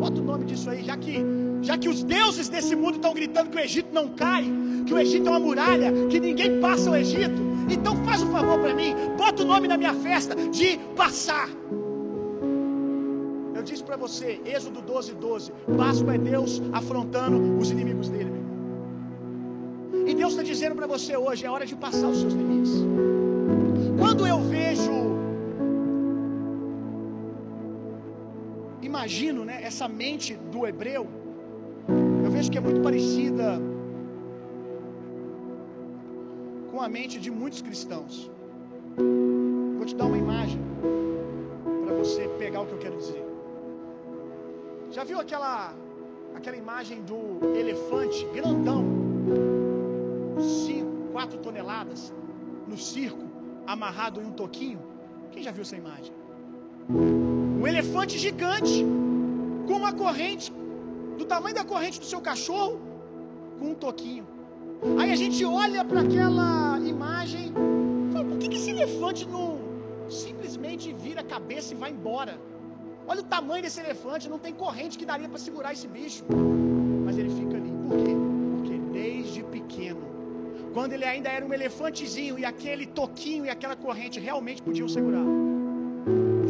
Bota o nome disso aí, já que, já que os deuses desse mundo estão gritando que o Egito não cai, que o Egito é uma muralha, que ninguém passa o Egito. Então faz um favor para mim, bota o nome na minha festa de passar. Eu disse para você, Êxodo 12, 12. Páscoa é Deus afrontando os inimigos dele. E Deus está dizendo para você hoje: é hora de passar os seus limites. Quando eu vejo imagino né, essa mente do hebreu, eu vejo que é muito parecida com a mente de muitos cristãos. Vou te dar uma imagem para você pegar o que eu quero dizer. Já viu aquela aquela imagem do elefante grandão, 5, 4 toneladas, no circo, amarrado em um toquinho? Quem já viu essa imagem? Um elefante gigante, com uma corrente, do tamanho da corrente do seu cachorro, com um toquinho. Aí a gente olha para aquela imagem fala: por que, que esse elefante não simplesmente vira a cabeça e vai embora? Olha o tamanho desse elefante, não tem corrente que daria para segurar esse bicho. Mas ele fica ali. Por quê? Porque desde pequeno, quando ele ainda era um elefantezinho e aquele toquinho e aquela corrente realmente podiam segurar,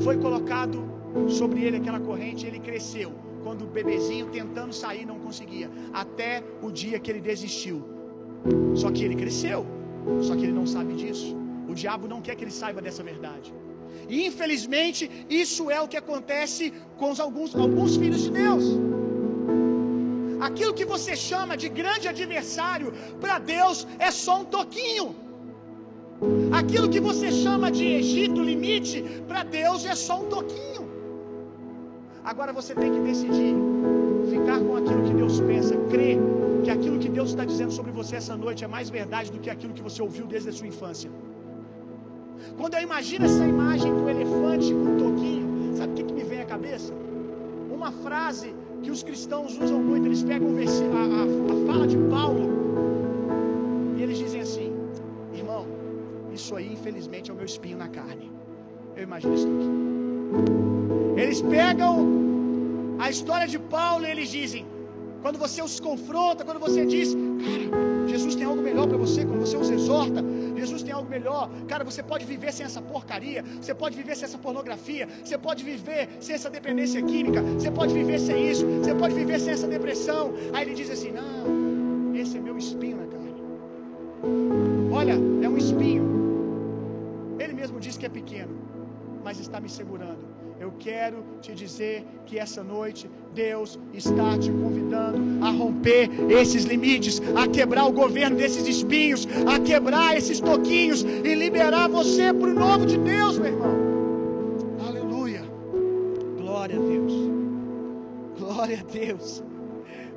foi colocado sobre ele aquela corrente, ele cresceu. Quando o bebezinho tentando sair não conseguia, até o dia que ele desistiu. Só que ele cresceu, só que ele não sabe disso. O diabo não quer que ele saiba dessa verdade. E infelizmente, isso é o que acontece com alguns, alguns filhos de Deus. Aquilo que você chama de grande adversário, para Deus é só um toquinho. Aquilo que você chama de Egito, limite, para Deus é só um toquinho. Agora você tem que decidir ficar com aquilo que Deus pensa, crer que aquilo que Deus está dizendo sobre você essa noite é mais verdade do que aquilo que você ouviu desde a sua infância. Quando eu imagino essa imagem do elefante com um toquinho, sabe o que, que me vem à cabeça? Uma frase que os cristãos usam muito, eles pegam a, a, a fala de Paulo e eles dizem assim: irmão, isso aí infelizmente é o meu espinho na carne. Eu imagino isso aqui. Eles pegam a história de Paulo eles dizem: quando você os confronta, quando você diz, cara, Jesus tem algo melhor para você, quando você os exorta, Jesus tem algo melhor. Cara, você pode viver sem essa porcaria, você pode viver sem essa pornografia, você pode viver sem essa dependência química, você pode viver sem isso, você pode viver sem essa depressão. Aí ele diz assim: Não, esse é meu espinho na carne. Olha, é um espinho. Ele mesmo diz que é pequeno, mas está me segurando. Eu quero te dizer que essa noite Deus está te convidando a romper esses limites, a quebrar o governo desses espinhos, a quebrar esses toquinhos e liberar você para o novo de Deus, meu irmão. Aleluia. Glória a Deus. Glória a Deus.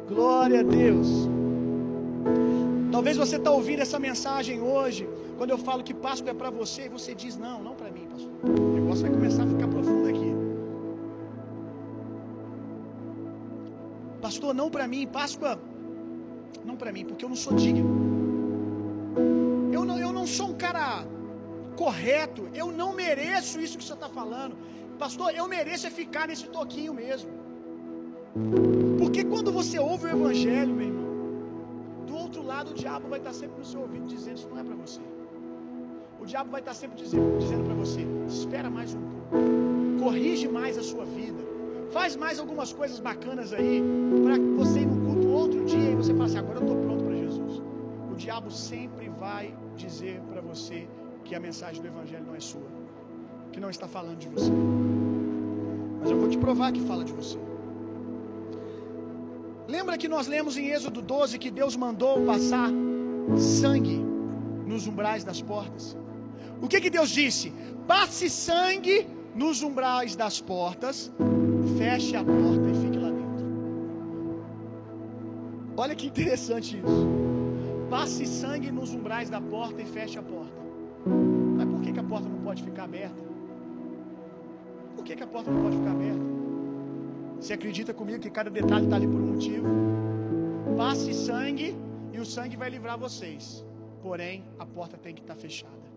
Glória a Deus. Talvez você está ouvindo essa mensagem hoje, quando eu falo que Páscoa é para você, você diz: Não, não para mim, pastor. O negócio vai começar a ficar profundo aqui. Pastor, não para mim, Páscoa, não para mim, porque eu não sou digno. Eu não, eu não sou um cara correto, eu não mereço isso que você está falando. Pastor, eu mereço é ficar nesse toquinho mesmo. Porque quando você ouve o Evangelho, meu irmão, do outro lado o diabo vai estar sempre no seu ouvido dizendo: Isso não é para você. O diabo vai estar sempre dizendo, dizendo para você: Espera mais um pouco, corrige mais a sua vida, faz mais algumas coisas bacanas aí, para você ir no culto outro dia e você fala assim: Agora eu estou pronto para Jesus. O diabo sempre vai dizer para você que a mensagem do Evangelho não é sua, que não está falando de você. Mas eu vou te provar que fala de você. Lembra que nós lemos em Êxodo 12 que Deus mandou passar sangue nos umbrais das portas? O que que Deus disse? Passe sangue nos umbrais das portas, feche a porta e fique lá dentro. Olha que interessante isso. Passe sangue nos umbrais da porta e feche a porta. Mas por que, que a porta não pode ficar aberta? Por que, que a porta não pode ficar aberta? Você acredita comigo que cada detalhe está ali por um motivo? Passe sangue e o sangue vai livrar vocês. Porém, a porta tem que estar tá fechada.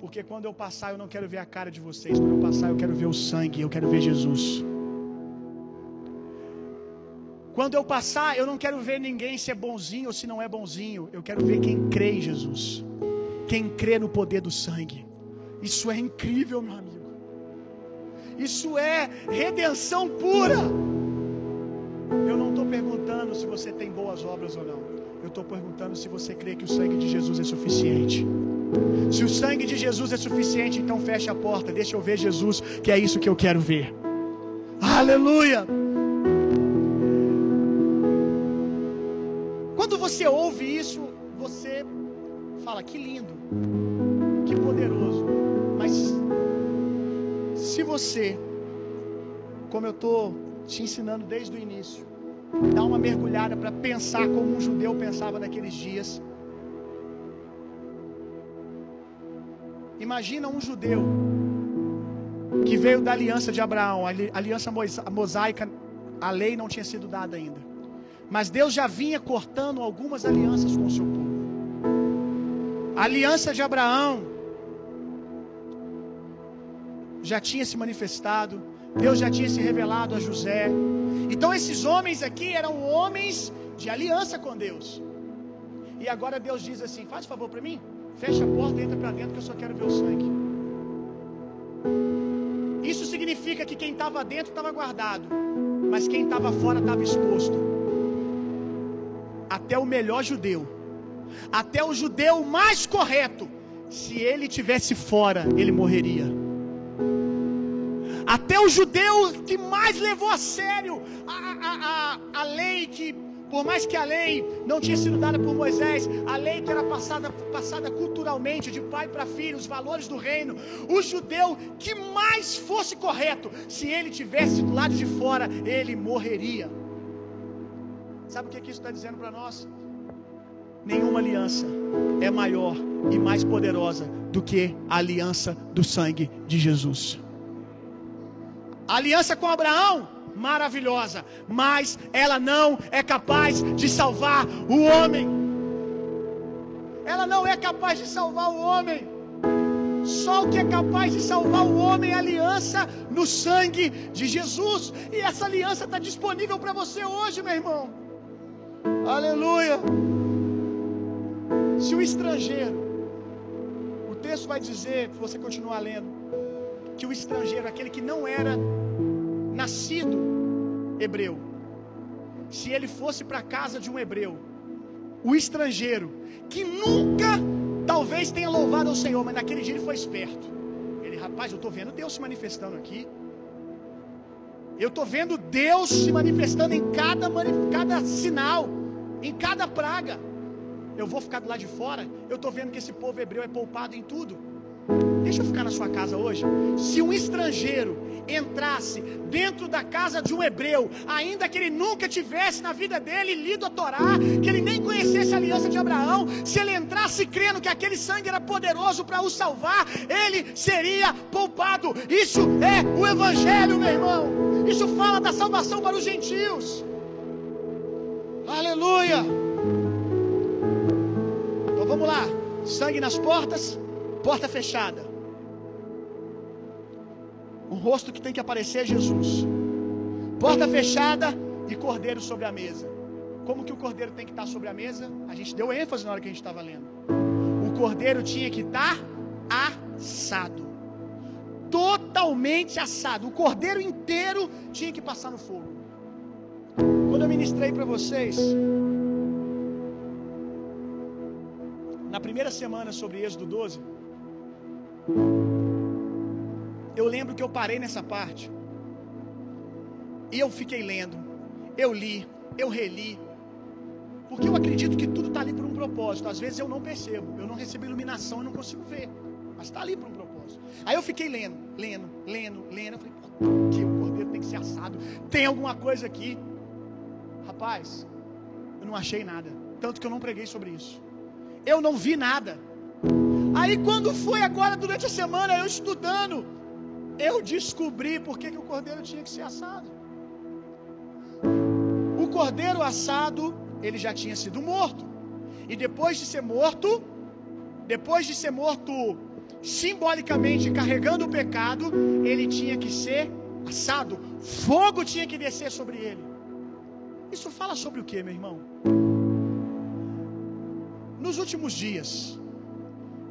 Porque quando eu passar, eu não quero ver a cara de vocês. Quando eu passar, eu quero ver o sangue, eu quero ver Jesus. Quando eu passar, eu não quero ver ninguém se é bonzinho ou se não é bonzinho. Eu quero ver quem crê em Jesus. Quem crê no poder do sangue. Isso é incrível, meu amigo. Isso é redenção pura. Eu não estou perguntando se você tem boas obras ou não. Eu estou perguntando se você crê que o sangue de Jesus é suficiente. Se o sangue de Jesus é suficiente, então feche a porta, deixa eu ver Jesus, que é isso que eu quero ver. Aleluia! Quando você ouve isso, você fala: que lindo, que poderoso. Mas se você, como eu estou te ensinando desde o início, dá uma mergulhada para pensar como um judeu pensava naqueles dias. Imagina um judeu que veio da aliança de Abraão, a aliança mosaica, a lei não tinha sido dada ainda. Mas Deus já vinha cortando algumas alianças com o seu povo. A aliança de Abraão já tinha se manifestado, Deus já tinha se revelado a José. Então esses homens aqui eram homens de aliança com Deus. E agora Deus diz assim: faz favor para mim, fecha a porta e entra para dentro que eu só quero ver o sangue. Isso significa que quem estava dentro estava guardado, mas quem estava fora estava exposto. Até o melhor judeu, até o judeu mais correto, se ele tivesse fora, ele morreria. Até o judeu que mais levou a sério a, a, a, a lei que, por mais que a lei não tinha sido dada por Moisés, a lei que era passada, passada culturalmente, de pai para filho, os valores do reino, o judeu que mais fosse correto, se ele tivesse do lado de fora, ele morreria. Sabe o que, que isso está dizendo para nós? Nenhuma aliança é maior e mais poderosa do que a aliança do sangue de Jesus. A aliança com Abraão, maravilhosa, mas ela não é capaz de salvar o homem. Ela não é capaz de salvar o homem. Só o que é capaz de salvar o homem é a aliança no sangue de Jesus. E essa aliança está disponível para você hoje, meu irmão. Aleluia. Se o estrangeiro, o texto vai dizer, se você continuar lendo, que o estrangeiro, aquele que não era nascido hebreu, se ele fosse para a casa de um hebreu, o estrangeiro, que nunca talvez tenha louvado ao Senhor, mas naquele dia ele foi esperto. Ele, rapaz, eu estou vendo Deus se manifestando aqui. Eu estou vendo Deus se manifestando em cada, cada sinal, em cada praga. Eu vou ficar do lado de fora. Eu estou vendo que esse povo hebreu é poupado em tudo. Deixa eu ficar na sua casa hoje. Se um estrangeiro entrasse dentro da casa de um hebreu, ainda que ele nunca tivesse na vida dele lido a Torá, que ele nem conhecesse a aliança de Abraão, se ele entrasse crendo que aquele sangue era poderoso para o salvar, ele seria poupado. Isso é o Evangelho, meu irmão. Isso fala da salvação para os gentios. Aleluia. Então vamos lá. Sangue nas portas porta fechada. O rosto que tem que aparecer é Jesus. Porta fechada e cordeiro sobre a mesa. Como que o cordeiro tem que estar sobre a mesa? A gente deu ênfase na hora que a gente estava lendo. O cordeiro tinha que estar assado. Totalmente assado. O cordeiro inteiro tinha que passar no fogo. Quando eu ministrei para vocês, na primeira semana sobre Êxodo 12, eu lembro que eu parei nessa parte. E eu fiquei lendo. Eu li, eu reli. Porque eu acredito que tudo está ali por um propósito. Às vezes eu não percebo. Eu não recebo iluminação e não consigo ver. Mas está ali por um propósito. Aí eu fiquei lendo, lendo, lendo, lendo. Eu falei, que o cordeiro tem que ser assado? Tem alguma coisa aqui? Rapaz, eu não achei nada. Tanto que eu não preguei sobre isso. Eu não vi nada. Aí quando foi agora durante a semana, eu estudando, eu descobri por que, que o cordeiro tinha que ser assado. O cordeiro assado, ele já tinha sido morto. E depois de ser morto, depois de ser morto simbolicamente carregando o pecado, ele tinha que ser assado. Fogo tinha que descer sobre ele. Isso fala sobre o que, meu irmão? Nos últimos dias,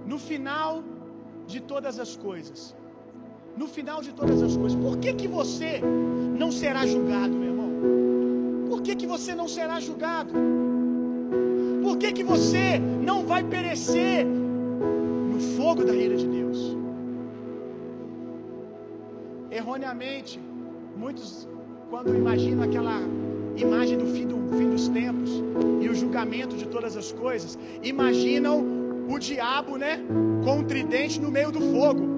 no final de todas as coisas, no final de todas as coisas, por que que você não será julgado, meu irmão? Por que que você não será julgado? Por que que você não vai perecer no fogo da ira de Deus? Erroneamente, muitos quando imaginam aquela imagem do fim, do fim dos tempos e o julgamento de todas as coisas, imaginam o diabo, né, com um tridente no meio do fogo.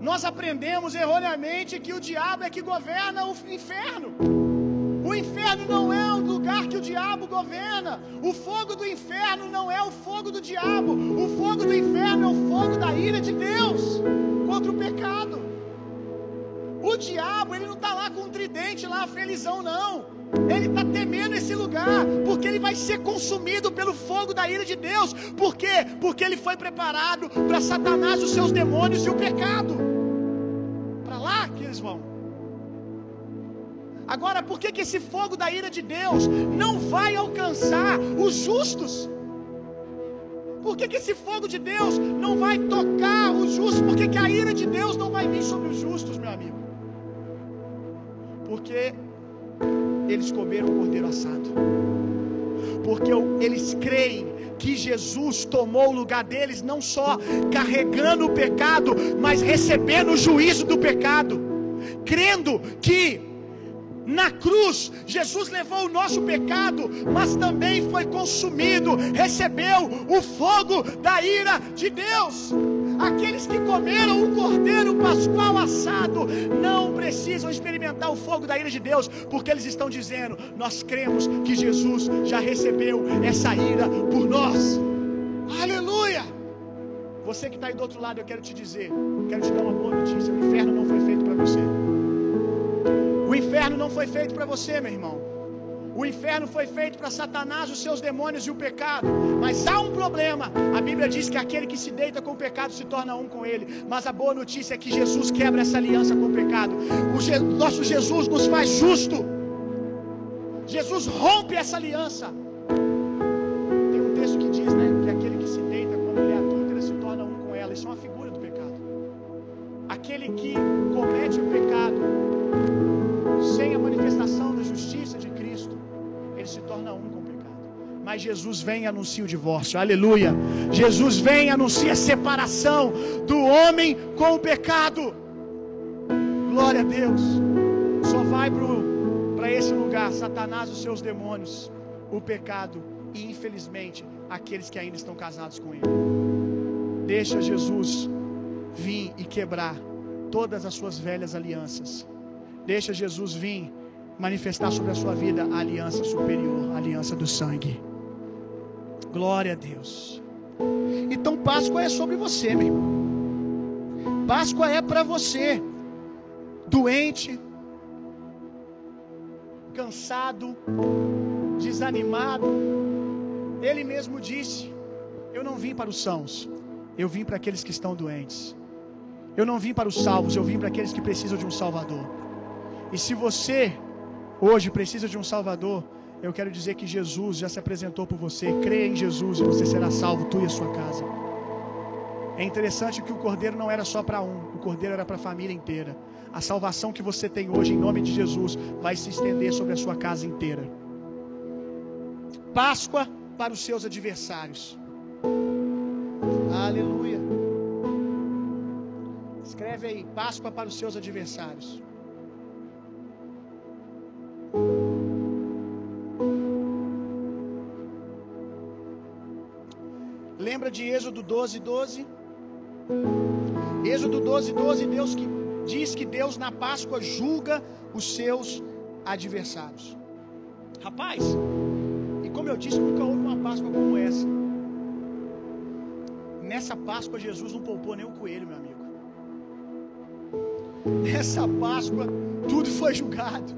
Nós aprendemos erroneamente que o diabo é que governa o inferno. O inferno não é o lugar que o diabo governa. O fogo do inferno não é o fogo do diabo. O fogo do inferno é o fogo da ira de Deus contra o pecado. O diabo, ele não está lá com um tridente lá, felizão, não. Ele está temendo esse lugar, porque ele vai ser consumido pelo fogo da ira de Deus. Por quê? Porque ele foi preparado para Satanás, os seus demônios e o pecado. Para lá que eles vão. Agora, por que, que esse fogo da ira de Deus não vai alcançar os justos? Por que, que esse fogo de Deus não vai tocar os justos? Por que, que a ira de Deus não vai vir sobre os justos, meu amigo? Porque eles comeram o cordeiro assado. Porque eles creem que Jesus tomou o lugar deles, não só carregando o pecado, mas recebendo o juízo do pecado, crendo que na cruz, Jesus levou o nosso pecado, mas também foi consumido, recebeu o fogo da ira de Deus. Aqueles que comeram o cordeiro pascual assado não precisam experimentar o fogo da ira de Deus, porque eles estão dizendo: Nós cremos que Jesus já recebeu essa ira por nós. Aleluia! Você que está aí do outro lado, eu quero te dizer, quero te dar uma boa notícia: o inferno não foi feito para você. O inferno não foi feito para você, meu irmão. O inferno foi feito para Satanás, os seus demônios e o pecado. Mas há um problema. A Bíblia diz que aquele que se deita com o pecado se torna um com ele. Mas a boa notícia é que Jesus quebra essa aliança com o pecado. O Je nosso Jesus nos faz justo. Jesus rompe essa aliança. Jesus vem e anuncia o divórcio, aleluia. Jesus vem e anuncia a separação do homem com o pecado. Glória a Deus. Só vai para esse lugar Satanás, os seus demônios, o pecado e, infelizmente, aqueles que ainda estão casados com ele. Deixa Jesus vir e quebrar todas as suas velhas alianças. Deixa Jesus vir manifestar sobre a sua vida a aliança superior, a aliança do sangue. Glória a Deus. Então Páscoa é sobre você, meu irmão. Páscoa é para você, doente, cansado, desanimado. Ele mesmo disse: Eu não vim para os sãos, eu vim para aqueles que estão doentes. Eu não vim para os salvos, eu vim para aqueles que precisam de um Salvador. E se você hoje precisa de um Salvador, eu quero dizer que Jesus já se apresentou por você. Creia em Jesus e você será salvo, tu e a sua casa. É interessante que o cordeiro não era só para um, o cordeiro era para a família inteira. A salvação que você tem hoje, em nome de Jesus, vai se estender sobre a sua casa inteira. Páscoa para os seus adversários. Aleluia. Escreve aí, Páscoa para os seus adversários. Lembra de Êxodo 12, 12? Êxodo 12, 12, Deus que diz que Deus na Páscoa julga os seus adversários. Rapaz, e como eu disse, nunca houve uma Páscoa como essa. Nessa Páscoa, Jesus não poupou nem o coelho, meu amigo. Nessa Páscoa, tudo foi julgado.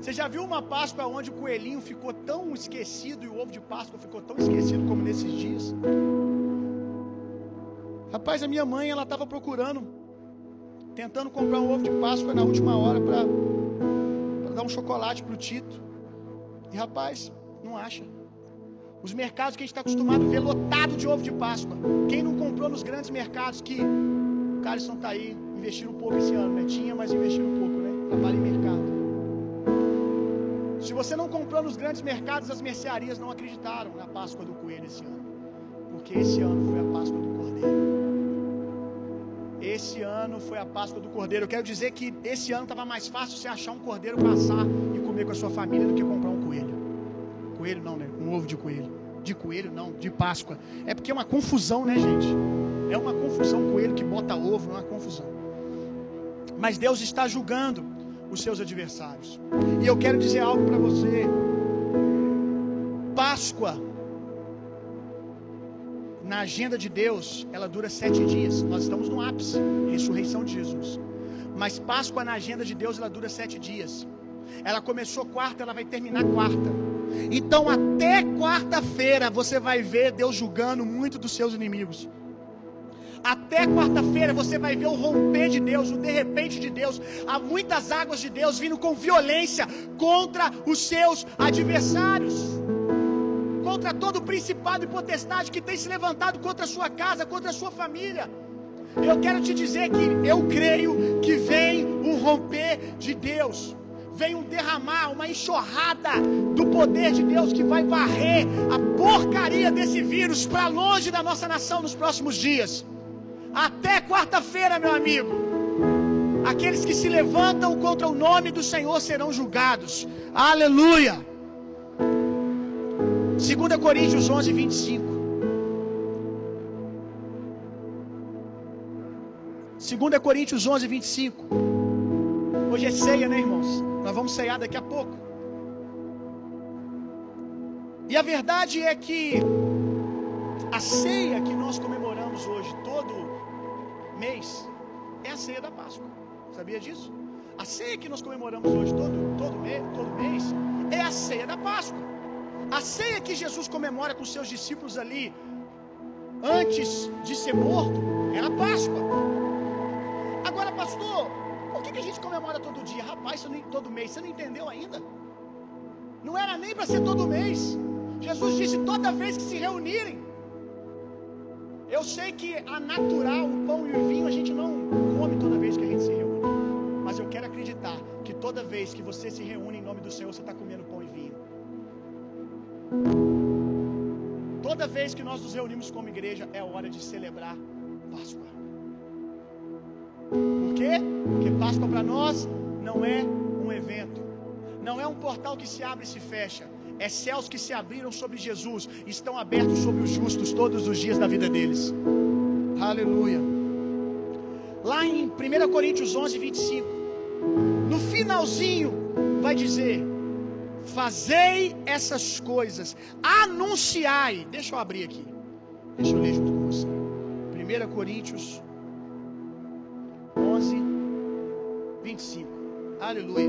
Você já viu uma Páscoa onde o coelhinho ficou tão esquecido e o ovo de Páscoa ficou tão esquecido como nesses dias? Rapaz, a minha mãe, ela estava procurando, tentando comprar um ovo de Páscoa na última hora para dar um chocolate pro Tito. E rapaz, não acha. Os mercados que a gente está acostumado a ver lotado de ovo de Páscoa. Quem não comprou nos grandes mercados que o Carlson tá aí, investiram um pouco esse ano, né? Tinha, mas investiram um pouco, né? Trabalha em mercado. Se você não comprou nos grandes mercados, as mercearias não acreditaram na Páscoa do Coelho esse ano. Porque esse ano foi a Páscoa do Cordeiro. Esse ano foi a Páscoa do Cordeiro. Eu quero dizer que esse ano estava mais fácil você achar um cordeiro para assar e comer com a sua família do que comprar um coelho. Coelho não, né? Um ovo de coelho. De coelho não, de Páscoa. É porque é uma confusão, né, gente? É uma confusão coelho que bota ovo, é uma confusão. Mas Deus está julgando os seus adversários. E eu quero dizer algo para você. Páscoa, na agenda de Deus, ela dura sete dias. Nós estamos no ápice, ressurreição de Jesus. Mas Páscoa na agenda de Deus, ela dura sete dias. Ela começou quarta, ela vai terminar quarta. Então, até quarta-feira, você vai ver Deus julgando muito dos seus inimigos. Até quarta-feira você vai ver o romper de Deus, o de repente de Deus. Há muitas águas de Deus vindo com violência contra os seus adversários. Contra todo principado e potestade que tem se levantado contra a sua casa, contra a sua família. Eu quero te dizer que eu creio que vem um romper de Deus vem um derramar, uma enxurrada do poder de Deus que vai varrer a porcaria desse vírus para longe da nossa nação nos próximos dias. Até quarta-feira, meu amigo. Aqueles que se levantam contra o nome do Senhor serão julgados. Aleluia. 2 Coríntios 11, 25. 2 Coríntios 11, 25. Hoje é ceia, né, irmãos? Nós vamos ceiar daqui a pouco. E a verdade é que a ceia que nós comemoramos hoje, todo mês, é a ceia da Páscoa. Sabia disso? A ceia que nós comemoramos hoje, todo, todo, mês, todo mês, é a ceia da Páscoa. A ceia que Jesus comemora com seus discípulos ali, antes de ser morto, era a Páscoa. Agora, pastor, por que, que a gente comemora todo dia? Rapaz, você nem, todo mês, você não entendeu ainda? Não era nem para ser todo mês. Jesus disse toda vez que se reunirem. Eu sei que a natural, o pão e o vinho, a gente não come toda vez que a gente se reúne. Mas eu quero acreditar que toda vez que você se reúne em nome do Senhor, você está comendo pão e vinho. Toda vez que nós nos reunimos como igreja, é hora de celebrar Páscoa. Por quê? Porque Páscoa para nós não é um evento, não é um portal que se abre e se fecha. É céus que se abriram sobre Jesus, estão abertos sobre os justos todos os dias da vida deles. Aleluia. Lá em 1 Coríntios 11, 25, no finalzinho, vai dizer: Fazei essas coisas, anunciai. Deixa eu abrir aqui, deixa eu ler junto com você. 1 Coríntios 11, 25. Aleluia.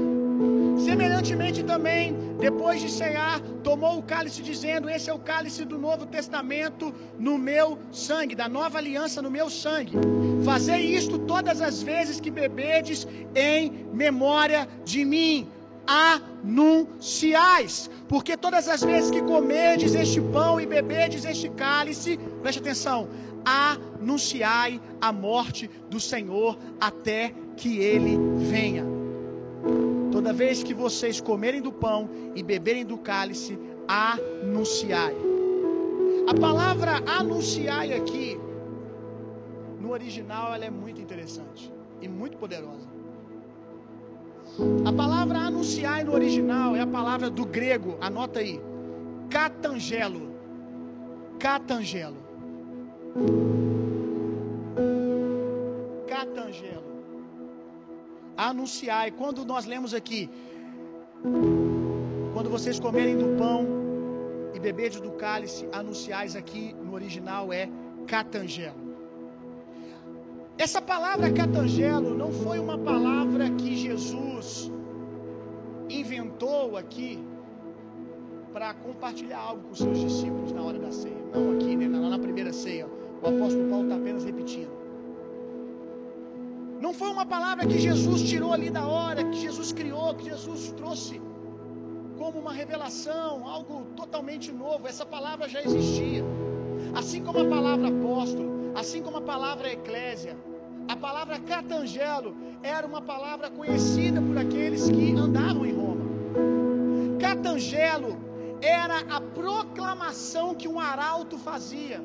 Semelhantemente também, depois de cear, tomou o cálice, dizendo: Esse é o cálice do Novo Testamento no meu sangue, da nova aliança no meu sangue. Fazei isto todas as vezes que bebedes em memória de mim. Anunciais, porque todas as vezes que comerdes este pão e bebedes este cálice, preste atenção, anunciai a morte do Senhor até que ele venha. Toda vez que vocês comerem do pão e beberem do cálice, anunciai. A palavra anunciai aqui, no original, ela é muito interessante e muito poderosa. A palavra anunciai no original é a palavra do grego, anota aí, catangelo. Catangelo. Catangelo anunciai. Quando nós lemos aqui, quando vocês comerem do pão e beberdes do cálice, anunciais aqui no original é catangelo. Essa palavra catangelo não foi uma palavra que Jesus inventou aqui para compartilhar algo com seus discípulos na hora da ceia. Não aqui, né, lá na primeira ceia. O apóstolo Paulo está apenas repetindo. Não foi uma palavra que Jesus tirou ali da hora, que Jesus criou, que Jesus trouxe como uma revelação, algo totalmente novo. Essa palavra já existia. Assim como a palavra apóstolo, assim como a palavra eclésia, a palavra catangelo era uma palavra conhecida por aqueles que andavam em Roma. Catangelo era a proclamação que um arauto fazia.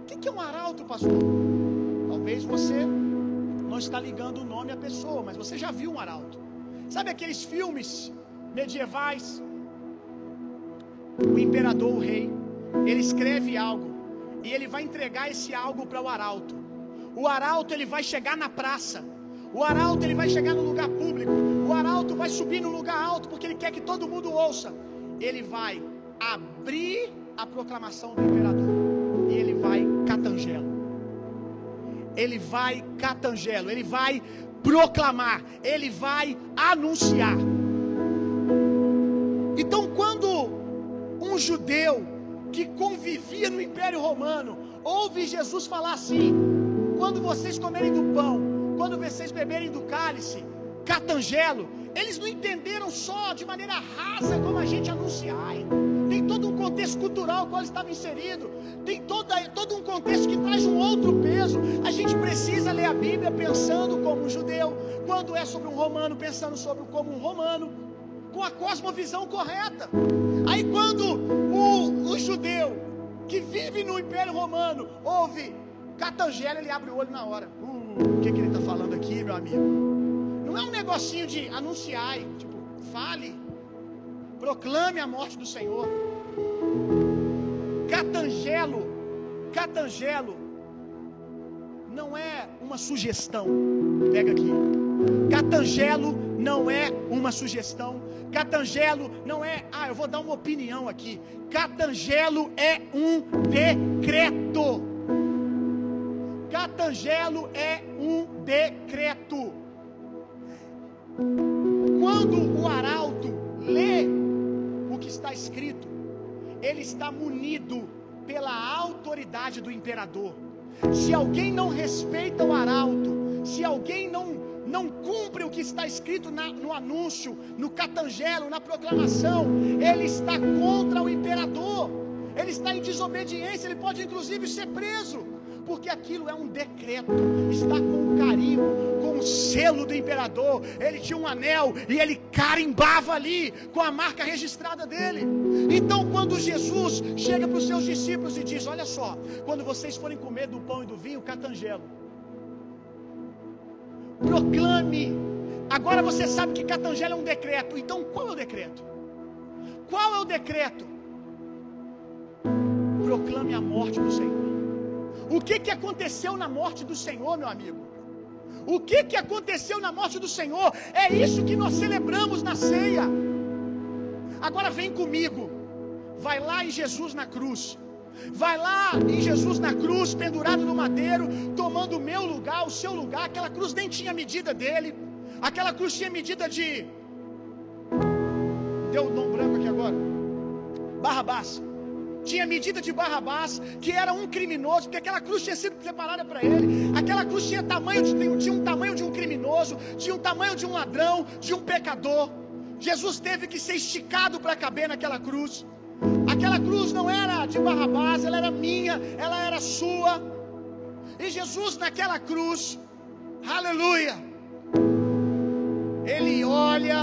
O que é um arauto, pastor? Talvez você não está ligando o nome à pessoa, mas você já viu um arauto. Sabe aqueles filmes medievais? O imperador, o rei, ele escreve algo e ele vai entregar esse algo para o arauto. O arauto ele vai chegar na praça. O arauto ele vai chegar no lugar público. O arauto vai subir no lugar alto porque ele quer que todo mundo ouça. Ele vai abrir a proclamação do imperador e ele vai catangelo. Ele vai catangelo, ele vai proclamar, ele vai anunciar. Então, quando um judeu que convivia no Império Romano ouve Jesus falar assim: quando vocês comerem do pão, quando vocês beberem do cálice, catangelo, eles não entenderam só de maneira rasa como a gente anunciar. Tem todo um contexto cultural qual estava inserido. Tem toda, todo um contexto que traz um outro peso. A gente precisa ler a Bíblia pensando como um judeu. Quando é sobre um romano, pensando sobre como um romano. Com a cosmovisão correta. Aí quando o, o judeu que vive no Império Romano ouve Catangelo, ele abre o olho na hora. Uh, o que, que ele está falando aqui, meu amigo? Não é um negocinho de anunciar, tipo, fale, proclame a morte do Senhor. Catangelo, catangelo, não é uma sugestão. Pega aqui. Catangelo não é uma sugestão. Catangelo não é, ah, eu vou dar uma opinião aqui. Catangelo é um decreto. Catangelo é um decreto. Quando o arauto lê está escrito, ele está munido pela autoridade do imperador. Se alguém não respeita o arauto, se alguém não não cumpre o que está escrito na, no anúncio, no catangelo, na proclamação, ele está contra o imperador. Ele está em desobediência, ele pode inclusive ser preso porque aquilo é um decreto, está com carimbo, com o selo do imperador. Ele tinha um anel e ele carimbava ali com a marca registrada dele. Então, quando Jesus chega para os seus discípulos e diz: Olha só, quando vocês forem comer do pão e do vinho, catangelo, proclame. Agora você sabe que catangelo é um decreto. Então, qual é o decreto? Qual é o decreto? Proclame a morte do Senhor. O que, que aconteceu na morte do Senhor, meu amigo? O que, que aconteceu na morte do Senhor? É isso que nós celebramos na ceia. Agora vem comigo. Vai lá em Jesus na cruz. Vai lá em Jesus na cruz, pendurado no madeiro, tomando o meu lugar, o seu lugar. Aquela cruz nem tinha medida dele. Aquela cruz tinha medida de. Deu um nome branco aqui agora. Barrabás tinha medida de Barrabás, que era um criminoso, porque aquela cruz tinha sido preparada para ele. Aquela cruz tinha tamanho de, tinha um tamanho de um criminoso, tinha um tamanho de um ladrão, de um pecador. Jesus teve que ser esticado para caber naquela cruz. Aquela cruz não era de Barrabás, ela era minha, ela era sua. E Jesus naquela cruz, aleluia, ele olha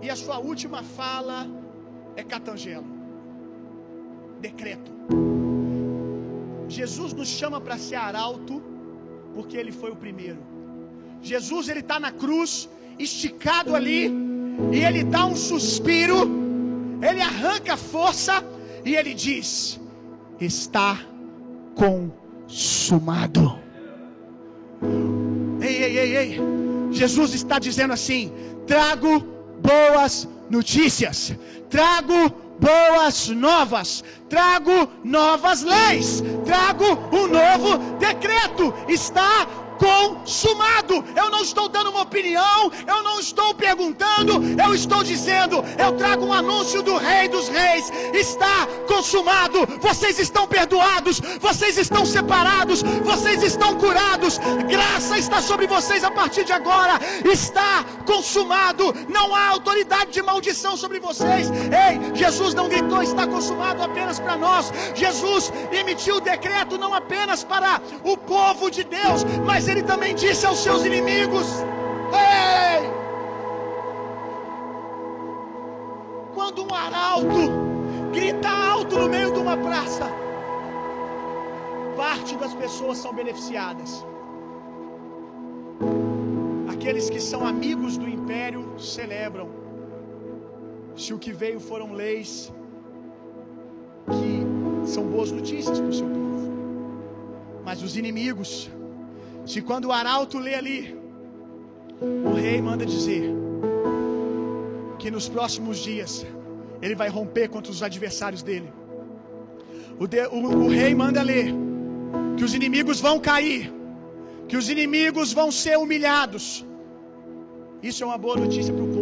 e a sua última fala é catangelo decreto. Jesus nos chama para ser arauto, porque ele foi o primeiro. Jesus ele está na cruz, esticado ali, e ele dá um suspiro, ele arranca a força e ele diz: Está consumado. Ei, ei, ei, ei. Jesus está dizendo assim: trago boas notícias, trago boas novas, trago novas leis, trago um novo decreto. Está consumado. Eu não estou dando uma opinião, eu não estou perguntando, eu estou dizendo, eu trago um anúncio do Rei dos Reis. Está consumado. Vocês estão perdoados, vocês estão separados, vocês estão curados. Graça está sobre vocês a partir de agora. Está consumado. Não há autoridade de maldição sobre vocês. Ei, Jesus não gritou está consumado apenas para nós. Jesus emitiu o decreto não apenas para o povo de Deus, mas ele também disse aos seus inimigos: Ei! Quando um arauto grita alto no meio de uma praça, parte das pessoas são beneficiadas. Aqueles que são amigos do império celebram. Se o que veio foram leis que são boas notícias para o seu povo. Mas os inimigos se quando o arauto lê ali, o rei manda dizer que nos próximos dias ele vai romper contra os adversários dele. O, de, o, o rei manda ler que os inimigos vão cair, que os inimigos vão ser humilhados. Isso é uma boa notícia para o povo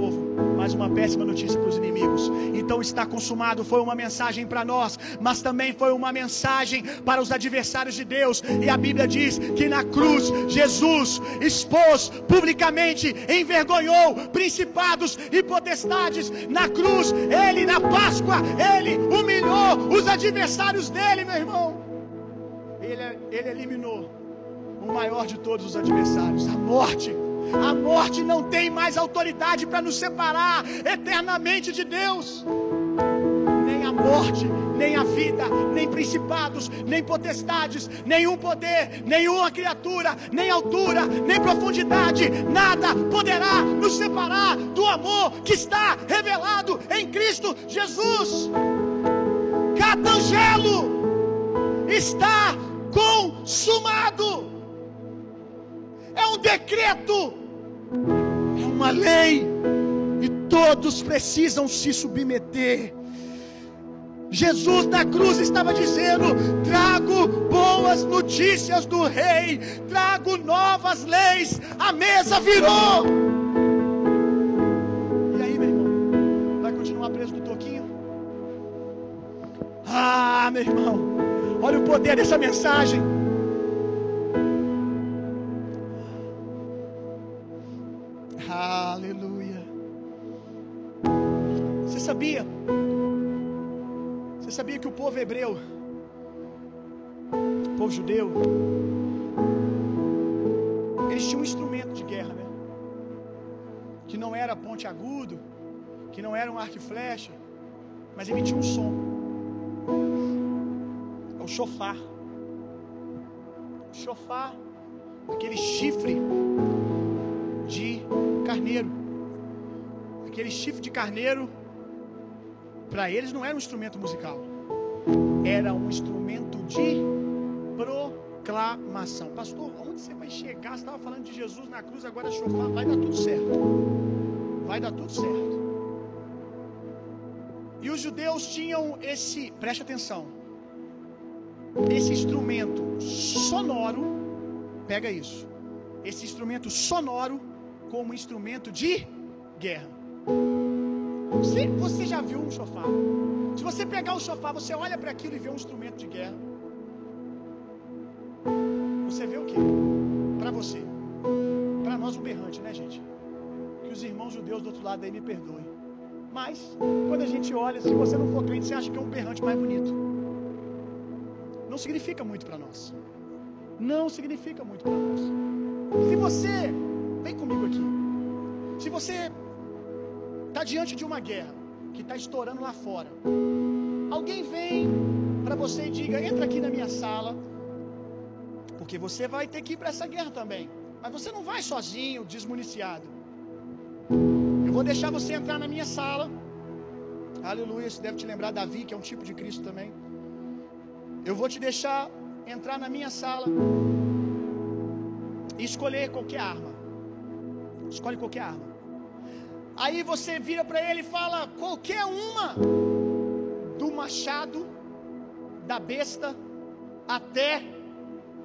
mas uma péssima notícia para os inimigos. Então está consumado, foi uma mensagem para nós, mas também foi uma mensagem para os adversários de Deus. E a Bíblia diz que na cruz Jesus expôs publicamente, envergonhou principados e potestades. Na cruz, ele na Páscoa, ele humilhou os adversários dele, meu irmão. Ele, ele eliminou o maior de todos os adversários, a morte. A morte não tem mais autoridade para nos separar eternamente de Deus. Nem a morte, nem a vida, nem principados, nem potestades, nenhum poder, nenhuma criatura, nem altura, nem profundidade, nada poderá nos separar do amor que está revelado em Cristo Jesus. Catangelo está consumado é um decreto, é uma lei, e todos precisam se submeter. Jesus na cruz estava dizendo: trago boas notícias do Rei, trago novas leis, a mesa virou. E aí, meu irmão, vai continuar preso no toquinho? Ah, meu irmão, olha o poder dessa mensagem. Que o povo hebreu, o povo judeu, eles tinham um instrumento de guerra, né? Que não era ponte agudo, que não era um arco e flecha, mas emitia um som. É o chofar. O chofar, aquele chifre de carneiro. Aquele chifre de carneiro, para eles não era um instrumento musical, era um instrumento de proclamação. Pastor, onde você vai chegar? Você estava falando de Jesus na cruz, agora chofar, vai dar tudo certo. Vai dar tudo certo. E os judeus tinham esse, preste atenção, esse instrumento sonoro, pega isso, esse instrumento sonoro como instrumento de guerra. Você, você já viu um chofar? Se você pegar o chofar, você olha para aquilo e vê um instrumento de guerra. Você vê o que? Para você. Para nós um berrante, né, gente? Que os irmãos judeus do outro lado aí me perdoem. Mas, quando a gente olha, se você não for crente, você acha que é um berrante mais bonito. Não significa muito para nós. Não significa muito para nós. Se você Vem comigo aqui. Se você está diante de uma guerra que está estourando lá fora, alguém vem para você e diga: entra aqui na minha sala, porque você vai ter que ir para essa guerra também. Mas você não vai sozinho, desmuniciado. Eu vou deixar você entrar na minha sala. Aleluia, você deve te lembrar Davi, que é um tipo de Cristo também. Eu vou te deixar entrar na minha sala e escolher qualquer arma. Escolhe qualquer arma. Aí você vira para ele e fala: qualquer uma. do machado da besta até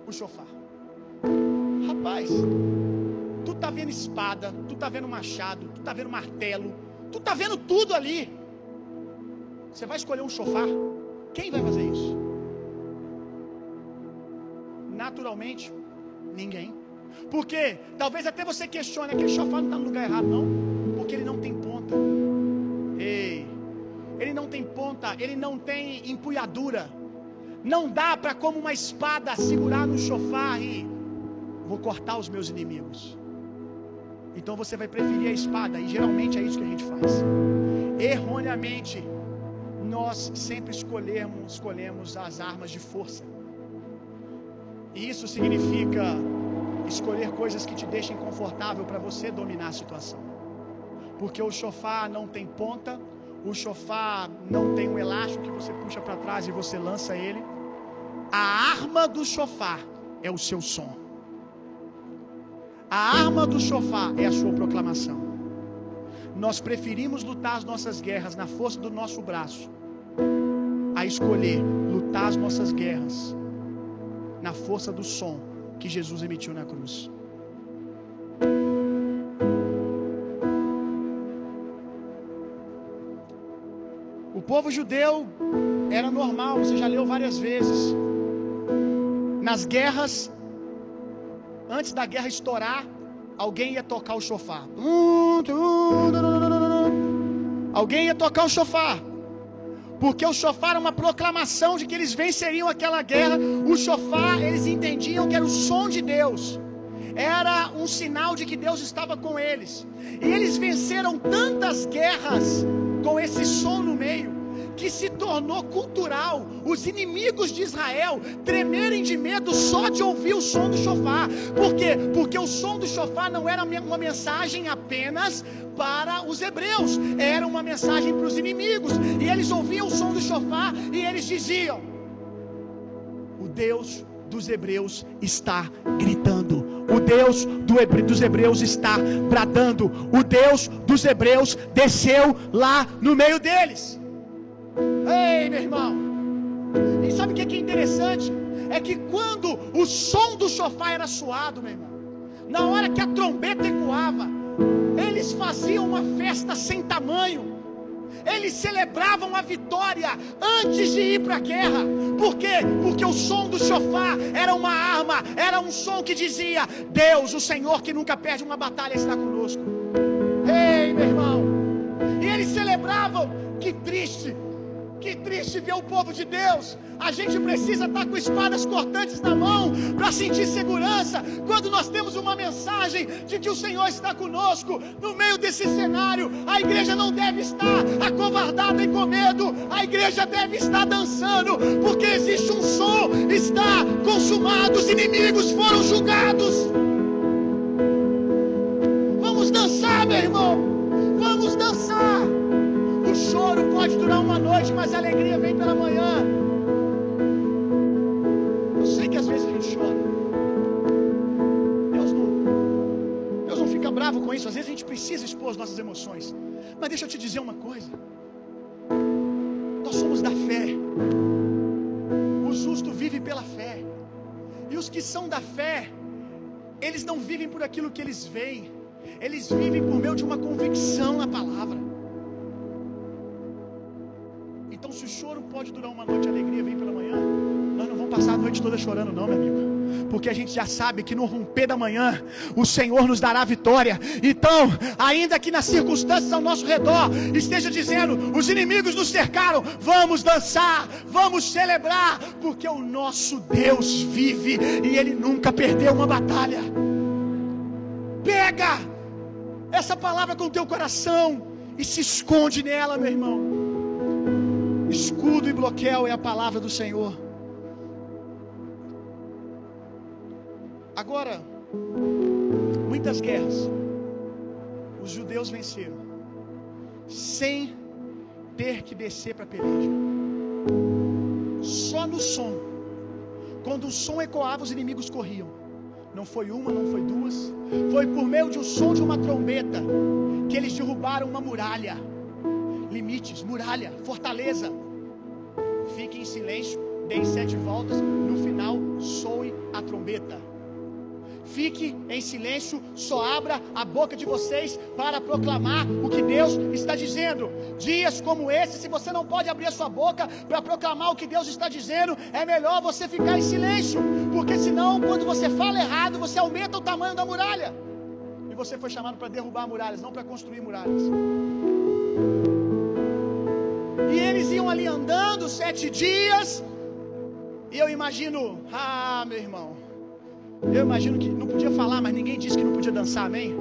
o chofar. Rapaz, tu tá vendo espada, tu tá vendo machado, tu tá vendo martelo, tu tá vendo tudo ali. Você vai escolher um chofar? Quem vai fazer isso? Naturalmente, ninguém. Porque talvez até você questione, aquele chofar não está no lugar errado, não. Porque ele não tem ponta. Ei, ele não tem ponta, ele não tem empunhadura. Não dá para como uma espada segurar no chofar e vou cortar os meus inimigos. Então você vai preferir a espada, e geralmente é isso que a gente faz. Erroneamente, nós sempre escolhemos, escolhemos as armas de força. E isso significa escolher coisas que te deixem confortável para você dominar a situação. Porque o chofar não tem ponta, o chofar não tem um elástico que você puxa para trás e você lança ele. A arma do chofar é o seu som. A arma do chofar é a sua proclamação. Nós preferimos lutar as nossas guerras na força do nosso braço, a escolher lutar as nossas guerras na força do som que Jesus emitiu na cruz. O povo judeu era normal, você já leu várias vezes. Nas guerras, antes da guerra estourar, alguém ia tocar o chofar. Alguém ia tocar o chofar. Porque o chofar era uma proclamação de que eles venceriam aquela guerra. O chofar, eles entendiam que era o som de Deus. Era um sinal de que Deus estava com eles. E eles venceram tantas guerras com esse som no meio que se tornou cultural os inimigos de Israel tremerem de medo só de ouvir o som do chofar. Por quê? Porque o som do chofar não era uma mensagem apenas para os hebreus, era uma mensagem para os inimigos. E eles ouviam o som do chofar e eles diziam: O Deus dos hebreus está gritando. Deus do dos hebreus está bradando. O Deus dos hebreus desceu lá no meio deles. Ei, meu irmão. E sabe o que é interessante? É que quando o som do chofar era suado, meu irmão, na hora que a trombeta ecoava, eles faziam uma festa sem tamanho. Eles celebravam a vitória antes de ir para a guerra. Por quê? Porque o som do chofar era uma arma, era um som que dizia: Deus, o Senhor que nunca perde uma batalha, está conosco. Ei, meu irmão. E eles celebravam. Que triste que triste ver o povo de Deus. A gente precisa estar com espadas cortantes na mão para sentir segurança. Quando nós temos uma mensagem de que o Senhor está conosco, no meio desse cenário, a igreja não deve estar acovardada e com medo. A igreja deve estar dançando, porque existe um som, está consumado, os inimigos foram julgados. Vamos dançar, meu irmão. Vamos dançar. O choro pode durar uma noite, mas a alegria vem pela manhã. Eu sei que às vezes a gente chora. Deus não, Deus não fica bravo com isso. Às vezes a gente precisa expor as nossas emoções. Mas deixa eu te dizer uma coisa. Nós somos da fé. O justo vive pela fé. E os que são da fé, eles não vivem por aquilo que eles veem. Eles vivem por meio de uma convicção na palavra. Então, se o choro pode durar uma noite, a alegria vem pela manhã, nós não vamos passar a noite toda chorando, não, meu amigo. Porque a gente já sabe que no romper da manhã, o Senhor nos dará vitória. Então, ainda que nas circunstâncias ao nosso redor esteja dizendo, os inimigos nos cercaram, vamos dançar, vamos celebrar, porque o nosso Deus vive e Ele nunca perdeu uma batalha. Pega essa palavra com o teu coração e se esconde nela, meu irmão. Escudo e bloqueio é a palavra do Senhor. Agora, muitas guerras os judeus venceram sem ter que descer para a peleja. Só no som. Quando o som ecoava, os inimigos corriam. Não foi uma, não foi duas. Foi por meio de um som de uma trombeta que eles derrubaram uma muralha. Limites, muralha, fortaleza. fique em silêncio, dê sete voltas, no final soe a trombeta. Fique em silêncio, só abra a boca de vocês para proclamar o que Deus está dizendo. Dias como esse, se você não pode abrir a sua boca para proclamar o que Deus está dizendo, é melhor você ficar em silêncio, porque senão, quando você fala errado, você aumenta o tamanho da muralha. E você foi chamado para derrubar muralhas, não para construir muralhas. E eles iam ali andando sete dias. E eu imagino, ah, meu irmão, eu imagino que não podia falar, mas ninguém disse que não podia dançar, amém?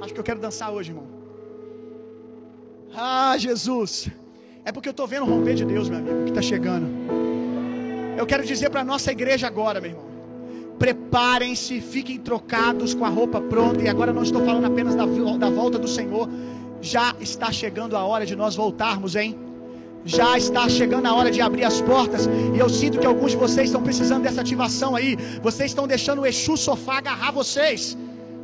Acho que eu quero dançar hoje, irmão. Ah, Jesus. É porque eu estou vendo o romper de Deus, meu amigo, que está chegando. Eu quero dizer para a nossa igreja agora, meu irmão. Preparem-se, fiquem trocados com a roupa pronta. E agora não estou falando apenas da, da volta do Senhor. Já está chegando a hora de nós voltarmos, hein? Já está chegando a hora de abrir as portas. E eu sinto que alguns de vocês estão precisando dessa ativação aí. Vocês estão deixando o Exu sofá agarrar vocês.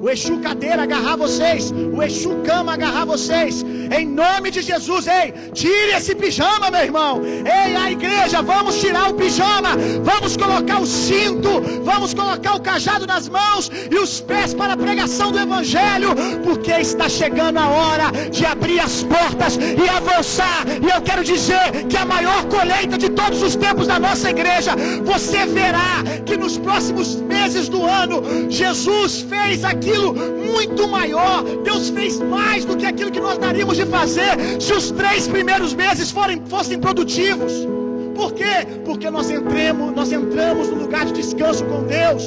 O Exu cadeira agarrar vocês. O Exu cama agarrar vocês. Em nome de Jesus, ei, tire esse pijama, meu irmão. Ei, a igreja, vamos tirar o pijama. Vamos colocar o cinto. Vamos colocar o cajado nas mãos e os pés para a pregação do Evangelho. Porque está chegando a hora de abrir as portas e avançar. E eu quero dizer que a maior colheita de todos os tempos da nossa igreja, você verá que nos próximos meses do ano, Jesus fez aquilo muito maior. Deus fez mais do que aquilo que nós daríamos de fazer se os três primeiros meses forem, fossem produtivos. Por quê? Porque nós entremos, nós entramos no lugar de descanso com Deus.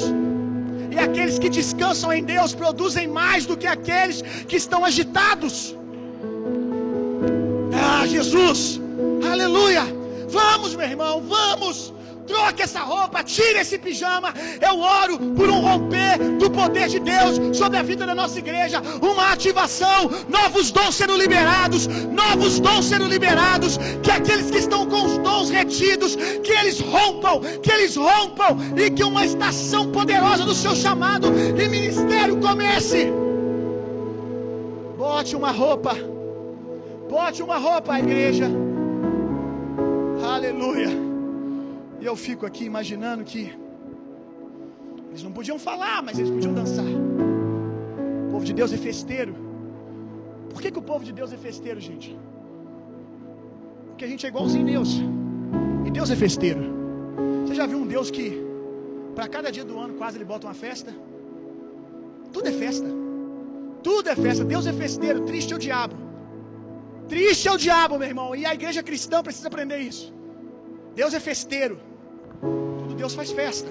E aqueles que descansam em Deus produzem mais do que aqueles que estão agitados. Ah, Jesus! Aleluia! Vamos, meu irmão, vamos! Troque essa roupa, tire esse pijama. Eu oro por um romper do poder de Deus sobre a vida da nossa igreja. Uma ativação, novos dons sendo liberados, novos dons sendo liberados. Que aqueles que estão com os dons retidos, que eles rompam, que eles rompam e que uma estação poderosa do seu chamado e ministério comece. Bote uma roupa, bote uma roupa, igreja. Aleluia. Eu fico aqui imaginando que eles não podiam falar, mas eles podiam dançar. O povo de Deus é festeiro. Por que, que o povo de Deus é festeiro, gente? Porque a gente é igualzinho a Deus. E Deus é festeiro. Você já viu um Deus que, para cada dia do ano, quase ele bota uma festa? Tudo é festa. Tudo é festa. Deus é festeiro. Triste é o diabo. Triste é o diabo, meu irmão. E a igreja cristã precisa aprender isso. Deus é festeiro. Tudo Deus faz festa.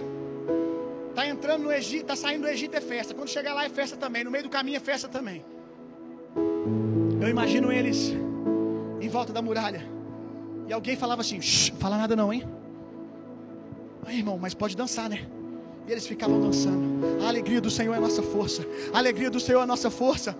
Tá entrando no Egito, tá saindo do Egito é festa. Quando chegar lá é festa também. No meio do caminho é festa também. Eu imagino eles em volta da muralha. E alguém falava assim: fala nada não, hein? Aí, irmão, mas pode dançar, né? E eles ficavam dançando. A alegria do Senhor é a nossa força. A alegria do Senhor é a nossa força.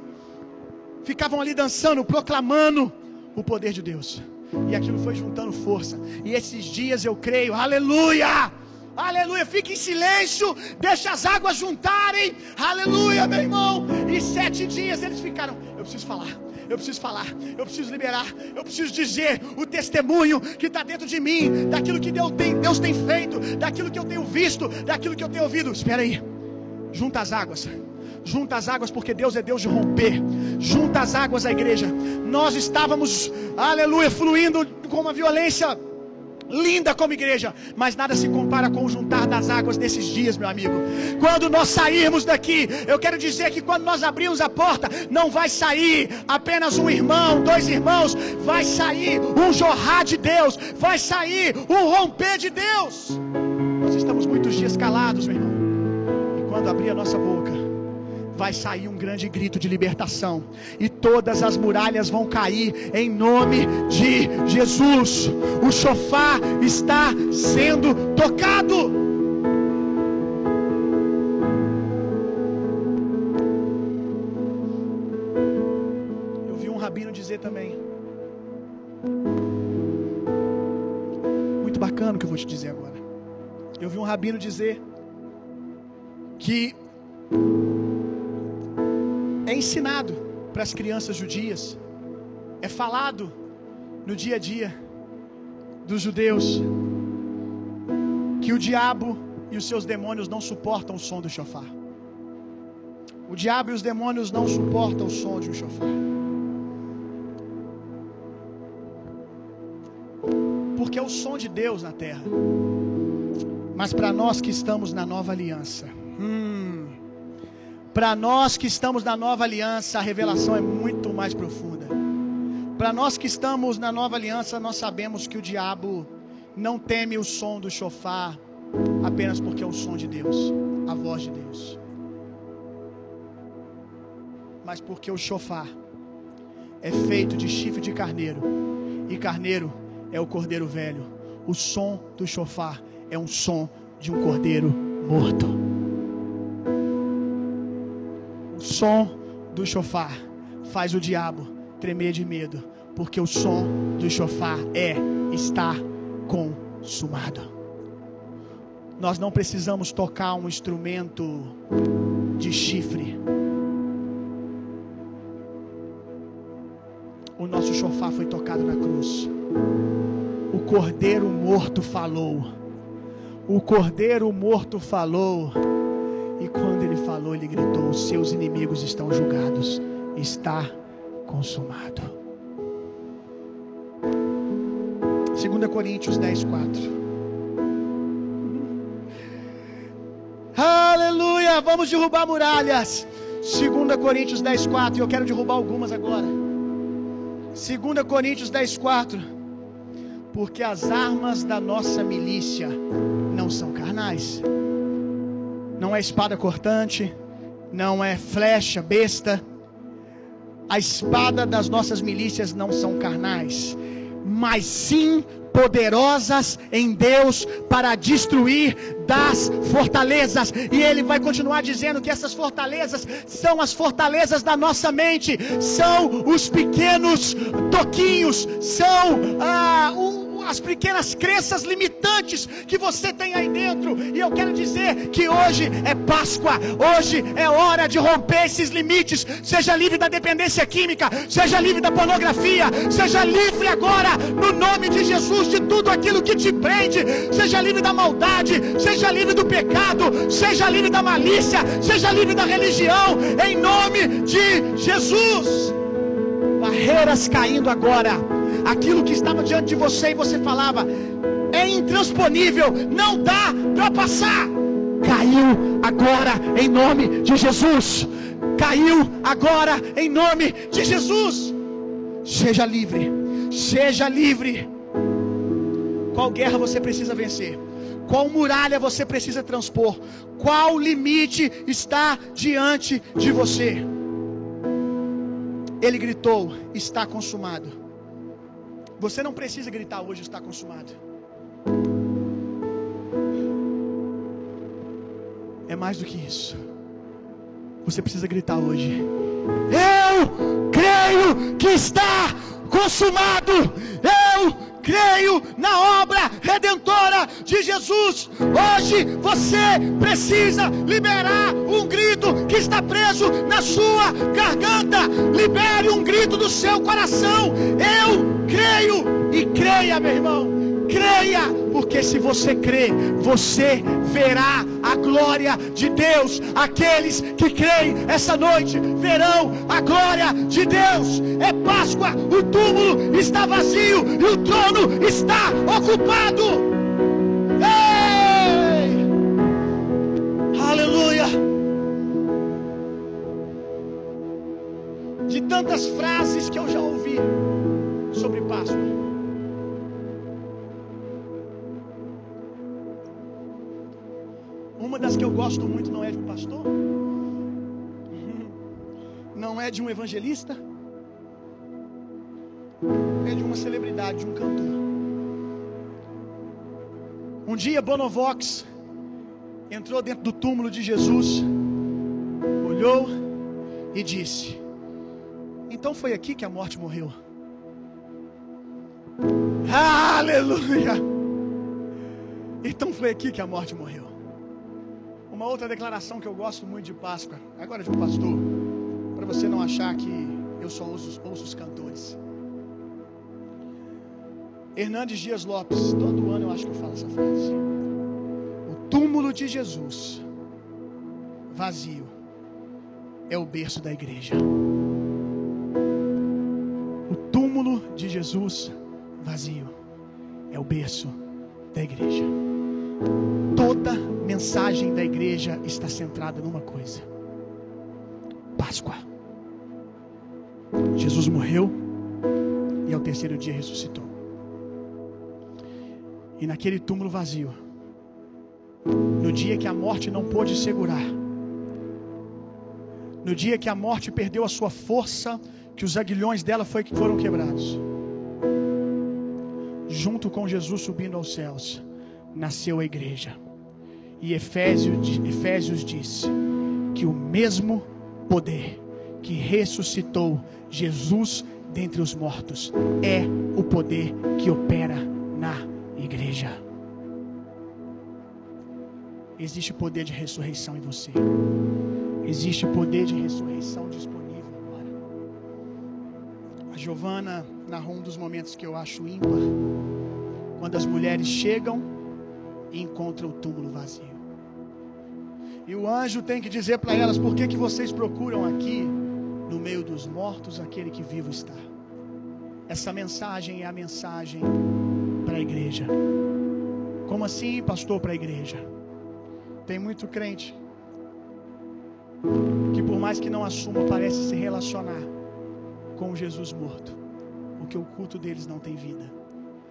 Ficavam ali dançando, proclamando o poder de Deus. E aquilo foi juntando força. E esses dias eu creio, aleluia! Aleluia, fique em silêncio, deixa as águas juntarem, aleluia, meu irmão. E sete dias eles ficaram. Eu preciso falar, eu preciso falar, eu preciso liberar, eu preciso dizer o testemunho que está dentro de mim, daquilo que Deus tem, Deus tem feito, daquilo que eu tenho visto, daquilo que eu tenho ouvido. Espera aí, junta as águas, junta as águas, porque Deus é Deus de romper. Junta as águas a igreja. Nós estávamos, aleluia, fluindo com uma violência linda como igreja, mas nada se compara com o juntar das águas desses dias, meu amigo. Quando nós sairmos daqui, eu quero dizer que quando nós abrirmos a porta, não vai sair apenas um irmão, dois irmãos, vai sair um jorrar de Deus, vai sair um romper de Deus. Nós estamos muitos dias calados, meu irmão. E quando abrir a nossa boca, vai sair um grande grito de libertação, e todas as muralhas vão cair em nome de Jesus. O chofar está sendo tocado. Eu vi um rabino dizer também. Muito bacana o que eu vou te dizer agora. Eu vi um rabino dizer que ensinado para as crianças judias, é falado no dia a dia, dos judeus que o diabo e os seus demônios não suportam o som do chofar. O diabo e os demônios não suportam o som de um chofar. Porque é o som de Deus na terra. Mas para nós que estamos na nova aliança, hum, para nós que estamos na nova aliança, a revelação é muito mais profunda. Para nós que estamos na nova aliança, nós sabemos que o diabo não teme o som do chofar apenas porque é o som de Deus, a voz de Deus. Mas porque o chofar é feito de chifre de carneiro, e carneiro é o cordeiro velho. O som do chofar é um som de um cordeiro morto. Som do chofar faz o diabo tremer de medo, porque o som do chofar é estar consumado. Nós não precisamos tocar um instrumento de chifre. O nosso chofar foi tocado na cruz. O cordeiro morto falou. O cordeiro morto falou. E quando ele falou, ele gritou: Seus inimigos estão julgados. Está consumado. 2 Coríntios 10, 4. Aleluia! Vamos derrubar muralhas. 2 Coríntios 10, 4. E eu quero derrubar algumas agora. 2 Coríntios 10, 4. Porque as armas da nossa milícia não são carnais. Não é espada cortante, não é flecha, besta. A espada das nossas milícias não são carnais, mas sim poderosas em Deus para destruir das fortalezas. E ele vai continuar dizendo que essas fortalezas são as fortalezas da nossa mente, são os pequenos toquinhos, são ah, as pequenas crenças limitantes que você tem aí dentro. E eu quero dizer que hoje é Páscoa, hoje é hora de romper esses limites. Seja livre da dependência química, seja livre da pornografia, seja livre agora, no nome de Jesus, de tudo aquilo que te prende. Seja livre da maldade, seja livre do pecado, seja livre da malícia, seja livre da religião, em nome de Jesus. Barreiras caindo agora aquilo que estava diante de você e você falava, é intransponível, não dá para passar. Caiu agora em nome de Jesus. Caiu agora em nome de Jesus. Seja livre, seja livre. Qual guerra você precisa vencer? Qual muralha você precisa transpor? Qual limite está diante de você? Ele gritou: Está consumado. Você não precisa gritar hoje está consumado. É mais do que isso. Você precisa gritar hoje. Eu creio que está consumado. Eu creio na obra redentora de Jesus. Hoje você precisa liberar um grito que está preso na sua garganta. Libere um grito do seu coração. Eu creio e creia, meu irmão. Creia, porque se você crê, você verá a glória de Deus. Aqueles que creem essa noite verão a glória de Deus. É Páscoa, o túmulo está vazio e o trono está ocupado. Ei! Aleluia! De tantas frases que eu já ouvi sobre Páscoa. Uma das que eu gosto muito não é de um pastor, não é de um evangelista, é de uma celebridade, de um cantor. Um dia Bonovox entrou dentro do túmulo de Jesus, olhou e disse: Então foi aqui que a morte morreu. Aleluia! Então foi aqui que a morte morreu. Uma outra declaração que eu gosto muito de Páscoa, agora de um pastor, para você não achar que eu só ouço, ouço os cantores. Hernandes Dias Lopes, todo ano eu acho que eu falo essa frase. O túmulo de Jesus, vazio, é o berço da igreja. O túmulo de Jesus, vazio, é o berço da igreja. Toda mensagem da igreja está centrada numa coisa: Páscoa. Jesus morreu e ao terceiro dia ressuscitou. E naquele túmulo vazio, no dia que a morte não pôde segurar, no dia que a morte perdeu a sua força, que os aguilhões dela foi, foram quebrados, junto com Jesus subindo aos céus, nasceu a igreja. E Efésios, Efésios disse que o mesmo poder que ressuscitou Jesus dentre os mortos é o poder que opera na igreja. Existe poder de ressurreição em você. Existe poder de ressurreição disponível agora. A Giovana narrou um dos momentos que eu acho ímpar. Quando as mulheres chegam e encontram o túmulo vazio. E o anjo tem que dizer para elas: por que, que vocês procuram aqui, no meio dos mortos, aquele que vivo está? Essa mensagem é a mensagem para a igreja. Como assim, pastor, para a igreja? Tem muito crente que, por mais que não assuma, parece se relacionar com Jesus morto, porque o culto deles não tem vida,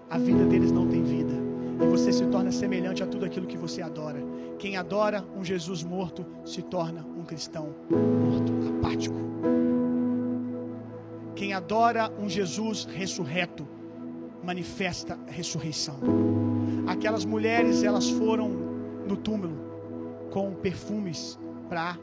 a vida deles não tem vida, e você se torna semelhante a tudo aquilo que você adora. Quem adora um Jesus morto se torna um cristão morto, apático. Quem adora um Jesus ressurreto manifesta a ressurreição. Aquelas mulheres, elas foram no túmulo com perfumes para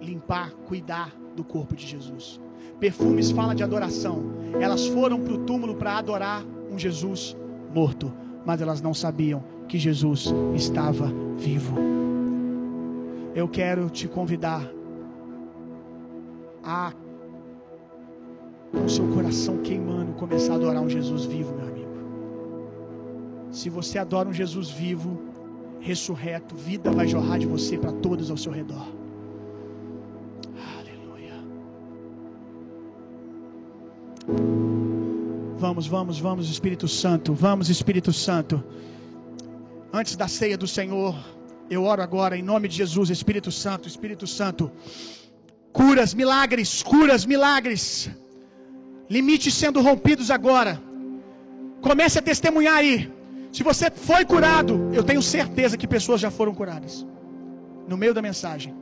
limpar, cuidar do corpo de Jesus. Perfumes fala de adoração. Elas foram para o túmulo para adorar um Jesus morto, mas elas não sabiam que Jesus estava vivo. Eu quero te convidar a com seu coração queimando começar a adorar um Jesus vivo, meu amigo. Se você adora um Jesus vivo, ressurreto, vida vai jorrar de você para todos ao seu redor. Aleluia. Vamos, vamos, vamos, Espírito Santo. Vamos, Espírito Santo. Antes da ceia do Senhor, eu oro agora em nome de Jesus, Espírito Santo, Espírito Santo. Curas, milagres, curas, milagres. Limites sendo rompidos agora. Comece a testemunhar aí. Se você foi curado, eu tenho certeza que pessoas já foram curadas. No meio da mensagem.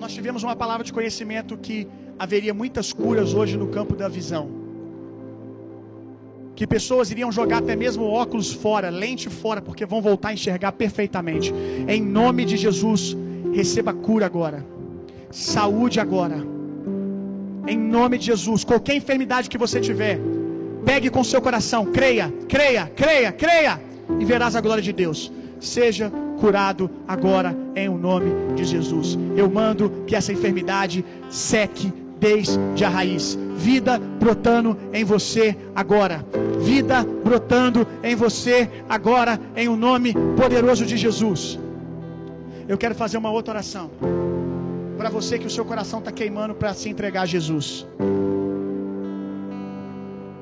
Nós tivemos uma palavra de conhecimento que haveria muitas curas hoje no campo da visão. Que pessoas iriam jogar até mesmo óculos fora, lente fora, porque vão voltar a enxergar perfeitamente. Em nome de Jesus, receba cura agora. Saúde agora. Em nome de Jesus, qualquer enfermidade que você tiver, pegue com seu coração, creia, creia, creia, creia, e verás a glória de Deus. Seja curado agora em o nome de Jesus. Eu mando que essa enfermidade seque desde a raiz. Vida brotando em você agora. Vida brotando em você agora em o nome poderoso de Jesus. Eu quero fazer uma outra oração. Para você que o seu coração está queimando para se entregar a Jesus.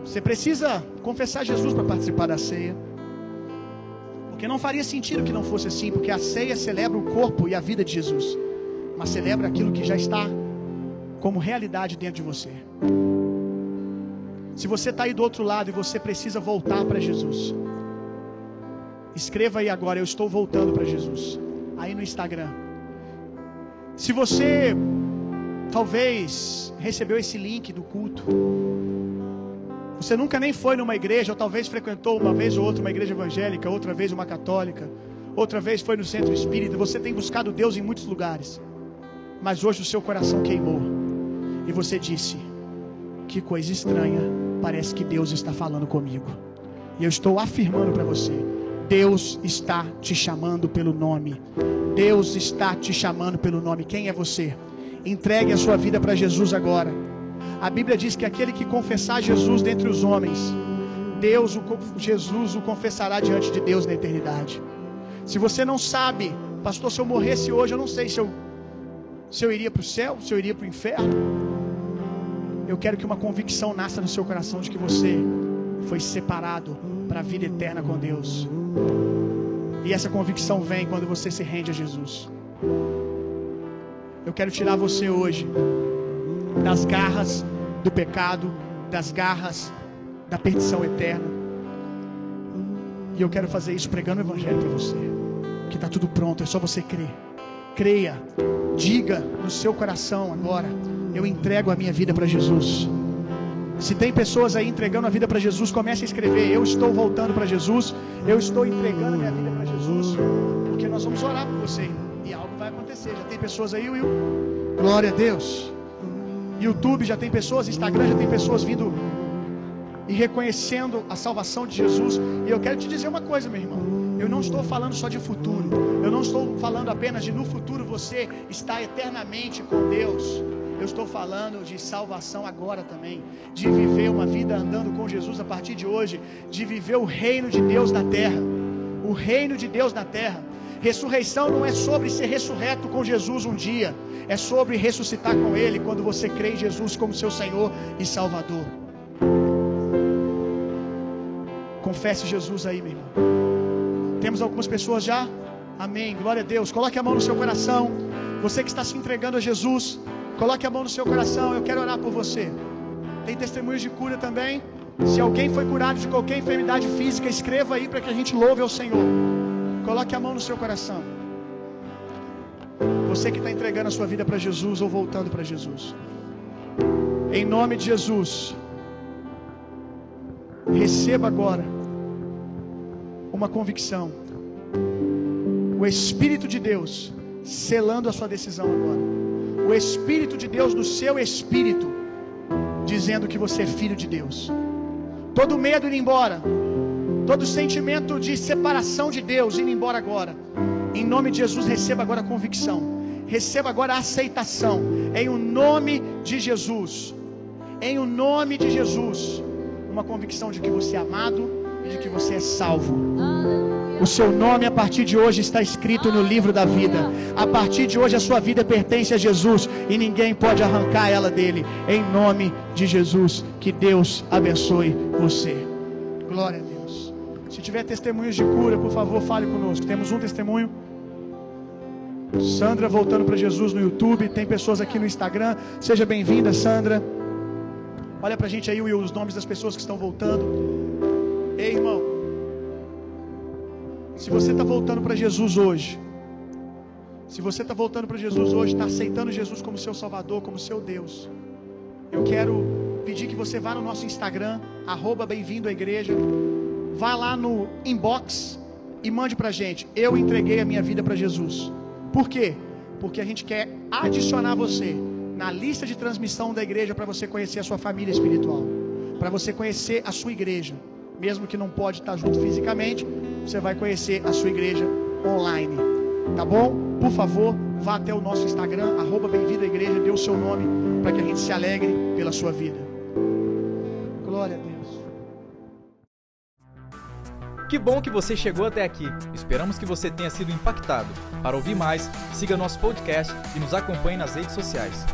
Você precisa confessar Jesus para participar da ceia. Porque não faria sentido que não fosse assim, porque a ceia celebra o corpo e a vida de Jesus, mas celebra aquilo que já está como realidade dentro de você. Se você está aí do outro lado e você precisa voltar para Jesus, escreva aí agora: Eu estou voltando para Jesus. Aí no Instagram. Se você talvez recebeu esse link do culto, você nunca nem foi numa igreja, ou talvez frequentou uma vez ou outra uma igreja evangélica, outra vez uma católica, outra vez foi no centro espírita. Você tem buscado Deus em muitos lugares, mas hoje o seu coração queimou e você disse: Que coisa estranha, parece que Deus está falando comigo. E eu estou afirmando para você: Deus está te chamando pelo nome. Deus está te chamando pelo nome. Quem é você? Entregue a sua vida para Jesus agora. A Bíblia diz que aquele que confessar Jesus dentre os homens, Deus, o, Jesus o confessará diante de Deus na eternidade. Se você não sabe, pastor, se eu morresse hoje, eu não sei se eu, se eu iria para o céu, se eu iria para o inferno. Eu quero que uma convicção nasça no seu coração de que você foi separado para a vida eterna com Deus. E essa convicção vem quando você se rende a Jesus. Eu quero tirar você hoje das garras do pecado, das garras da perdição eterna. E eu quero fazer isso pregando o Evangelho para você. Que está tudo pronto, é só você crer. Creia, diga no seu coração agora: Eu entrego a minha vida para Jesus. Se tem pessoas aí entregando a vida para Jesus, comece a escrever: Eu estou voltando para Jesus, eu estou entregando a minha vida para Jesus, porque nós vamos orar por você e algo vai acontecer. Já tem pessoas aí, Will? Glória a Deus. YouTube já tem pessoas, Instagram já tem pessoas vindo e reconhecendo a salvação de Jesus. E eu quero te dizer uma coisa, meu irmão. Eu não estou falando só de futuro. Eu não estou falando apenas de no futuro você estar eternamente com Deus. Eu estou falando de salvação agora também, de viver uma vida andando com Jesus a partir de hoje, de viver o reino de Deus na terra. O reino de Deus na terra. Ressurreição não é sobre ser ressurreto com Jesus um dia, é sobre ressuscitar com Ele quando você crê em Jesus como seu Senhor e Salvador. Confesse Jesus aí, meu irmão. Temos algumas pessoas já? Amém. Glória a Deus. Coloque a mão no seu coração. Você que está se entregando a Jesus, coloque a mão no seu coração. Eu quero orar por você. Tem testemunhos de cura também. Se alguém foi curado de qualquer enfermidade física, escreva aí para que a gente louve ao Senhor. Coloque a mão no seu coração. Você que está entregando a sua vida para Jesus ou voltando para Jesus. Em nome de Jesus. Receba agora uma convicção. O Espírito de Deus selando a sua decisão agora. O Espírito de Deus no seu espírito dizendo que você é filho de Deus. Todo medo indo embora. Todo sentimento de separação de Deus indo embora agora. Em nome de Jesus, receba agora a convicção. Receba agora a aceitação. Em o nome de Jesus. Em o nome de Jesus uma convicção de que você é amado e de que você é salvo. O seu nome a partir de hoje está escrito no livro da vida. A partir de hoje a sua vida pertence a Jesus e ninguém pode arrancar ela dele. Em nome de Jesus, que Deus abençoe você. Glória a Deus. Se tiver testemunhos de cura, por favor, fale conosco. Temos um testemunho. Sandra voltando para Jesus no YouTube. Tem pessoas aqui no Instagram. Seja bem-vinda, Sandra. Olha pra gente aí os nomes das pessoas que estão voltando. Ei, irmão. Se você está voltando para Jesus hoje, se você está voltando para Jesus hoje, está aceitando Jesus como seu Salvador, como seu Deus, eu quero pedir que você vá no nosso Instagram, arroba bem-vindo à igreja, vá lá no inbox e mande para gente, eu entreguei a minha vida para Jesus. Por quê? Porque a gente quer adicionar você na lista de transmissão da igreja para você conhecer a sua família espiritual, para você conhecer a sua igreja, mesmo que não pode estar junto fisicamente, você vai conhecer a sua igreja online, tá bom? Por favor, vá até o nosso Instagram, arroba bem-vindo à igreja, dê o seu nome para que a gente se alegre pela sua vida. Glória a Deus. Que bom que você chegou até aqui. Esperamos que você tenha sido impactado. Para ouvir mais, siga nosso podcast e nos acompanhe nas redes sociais.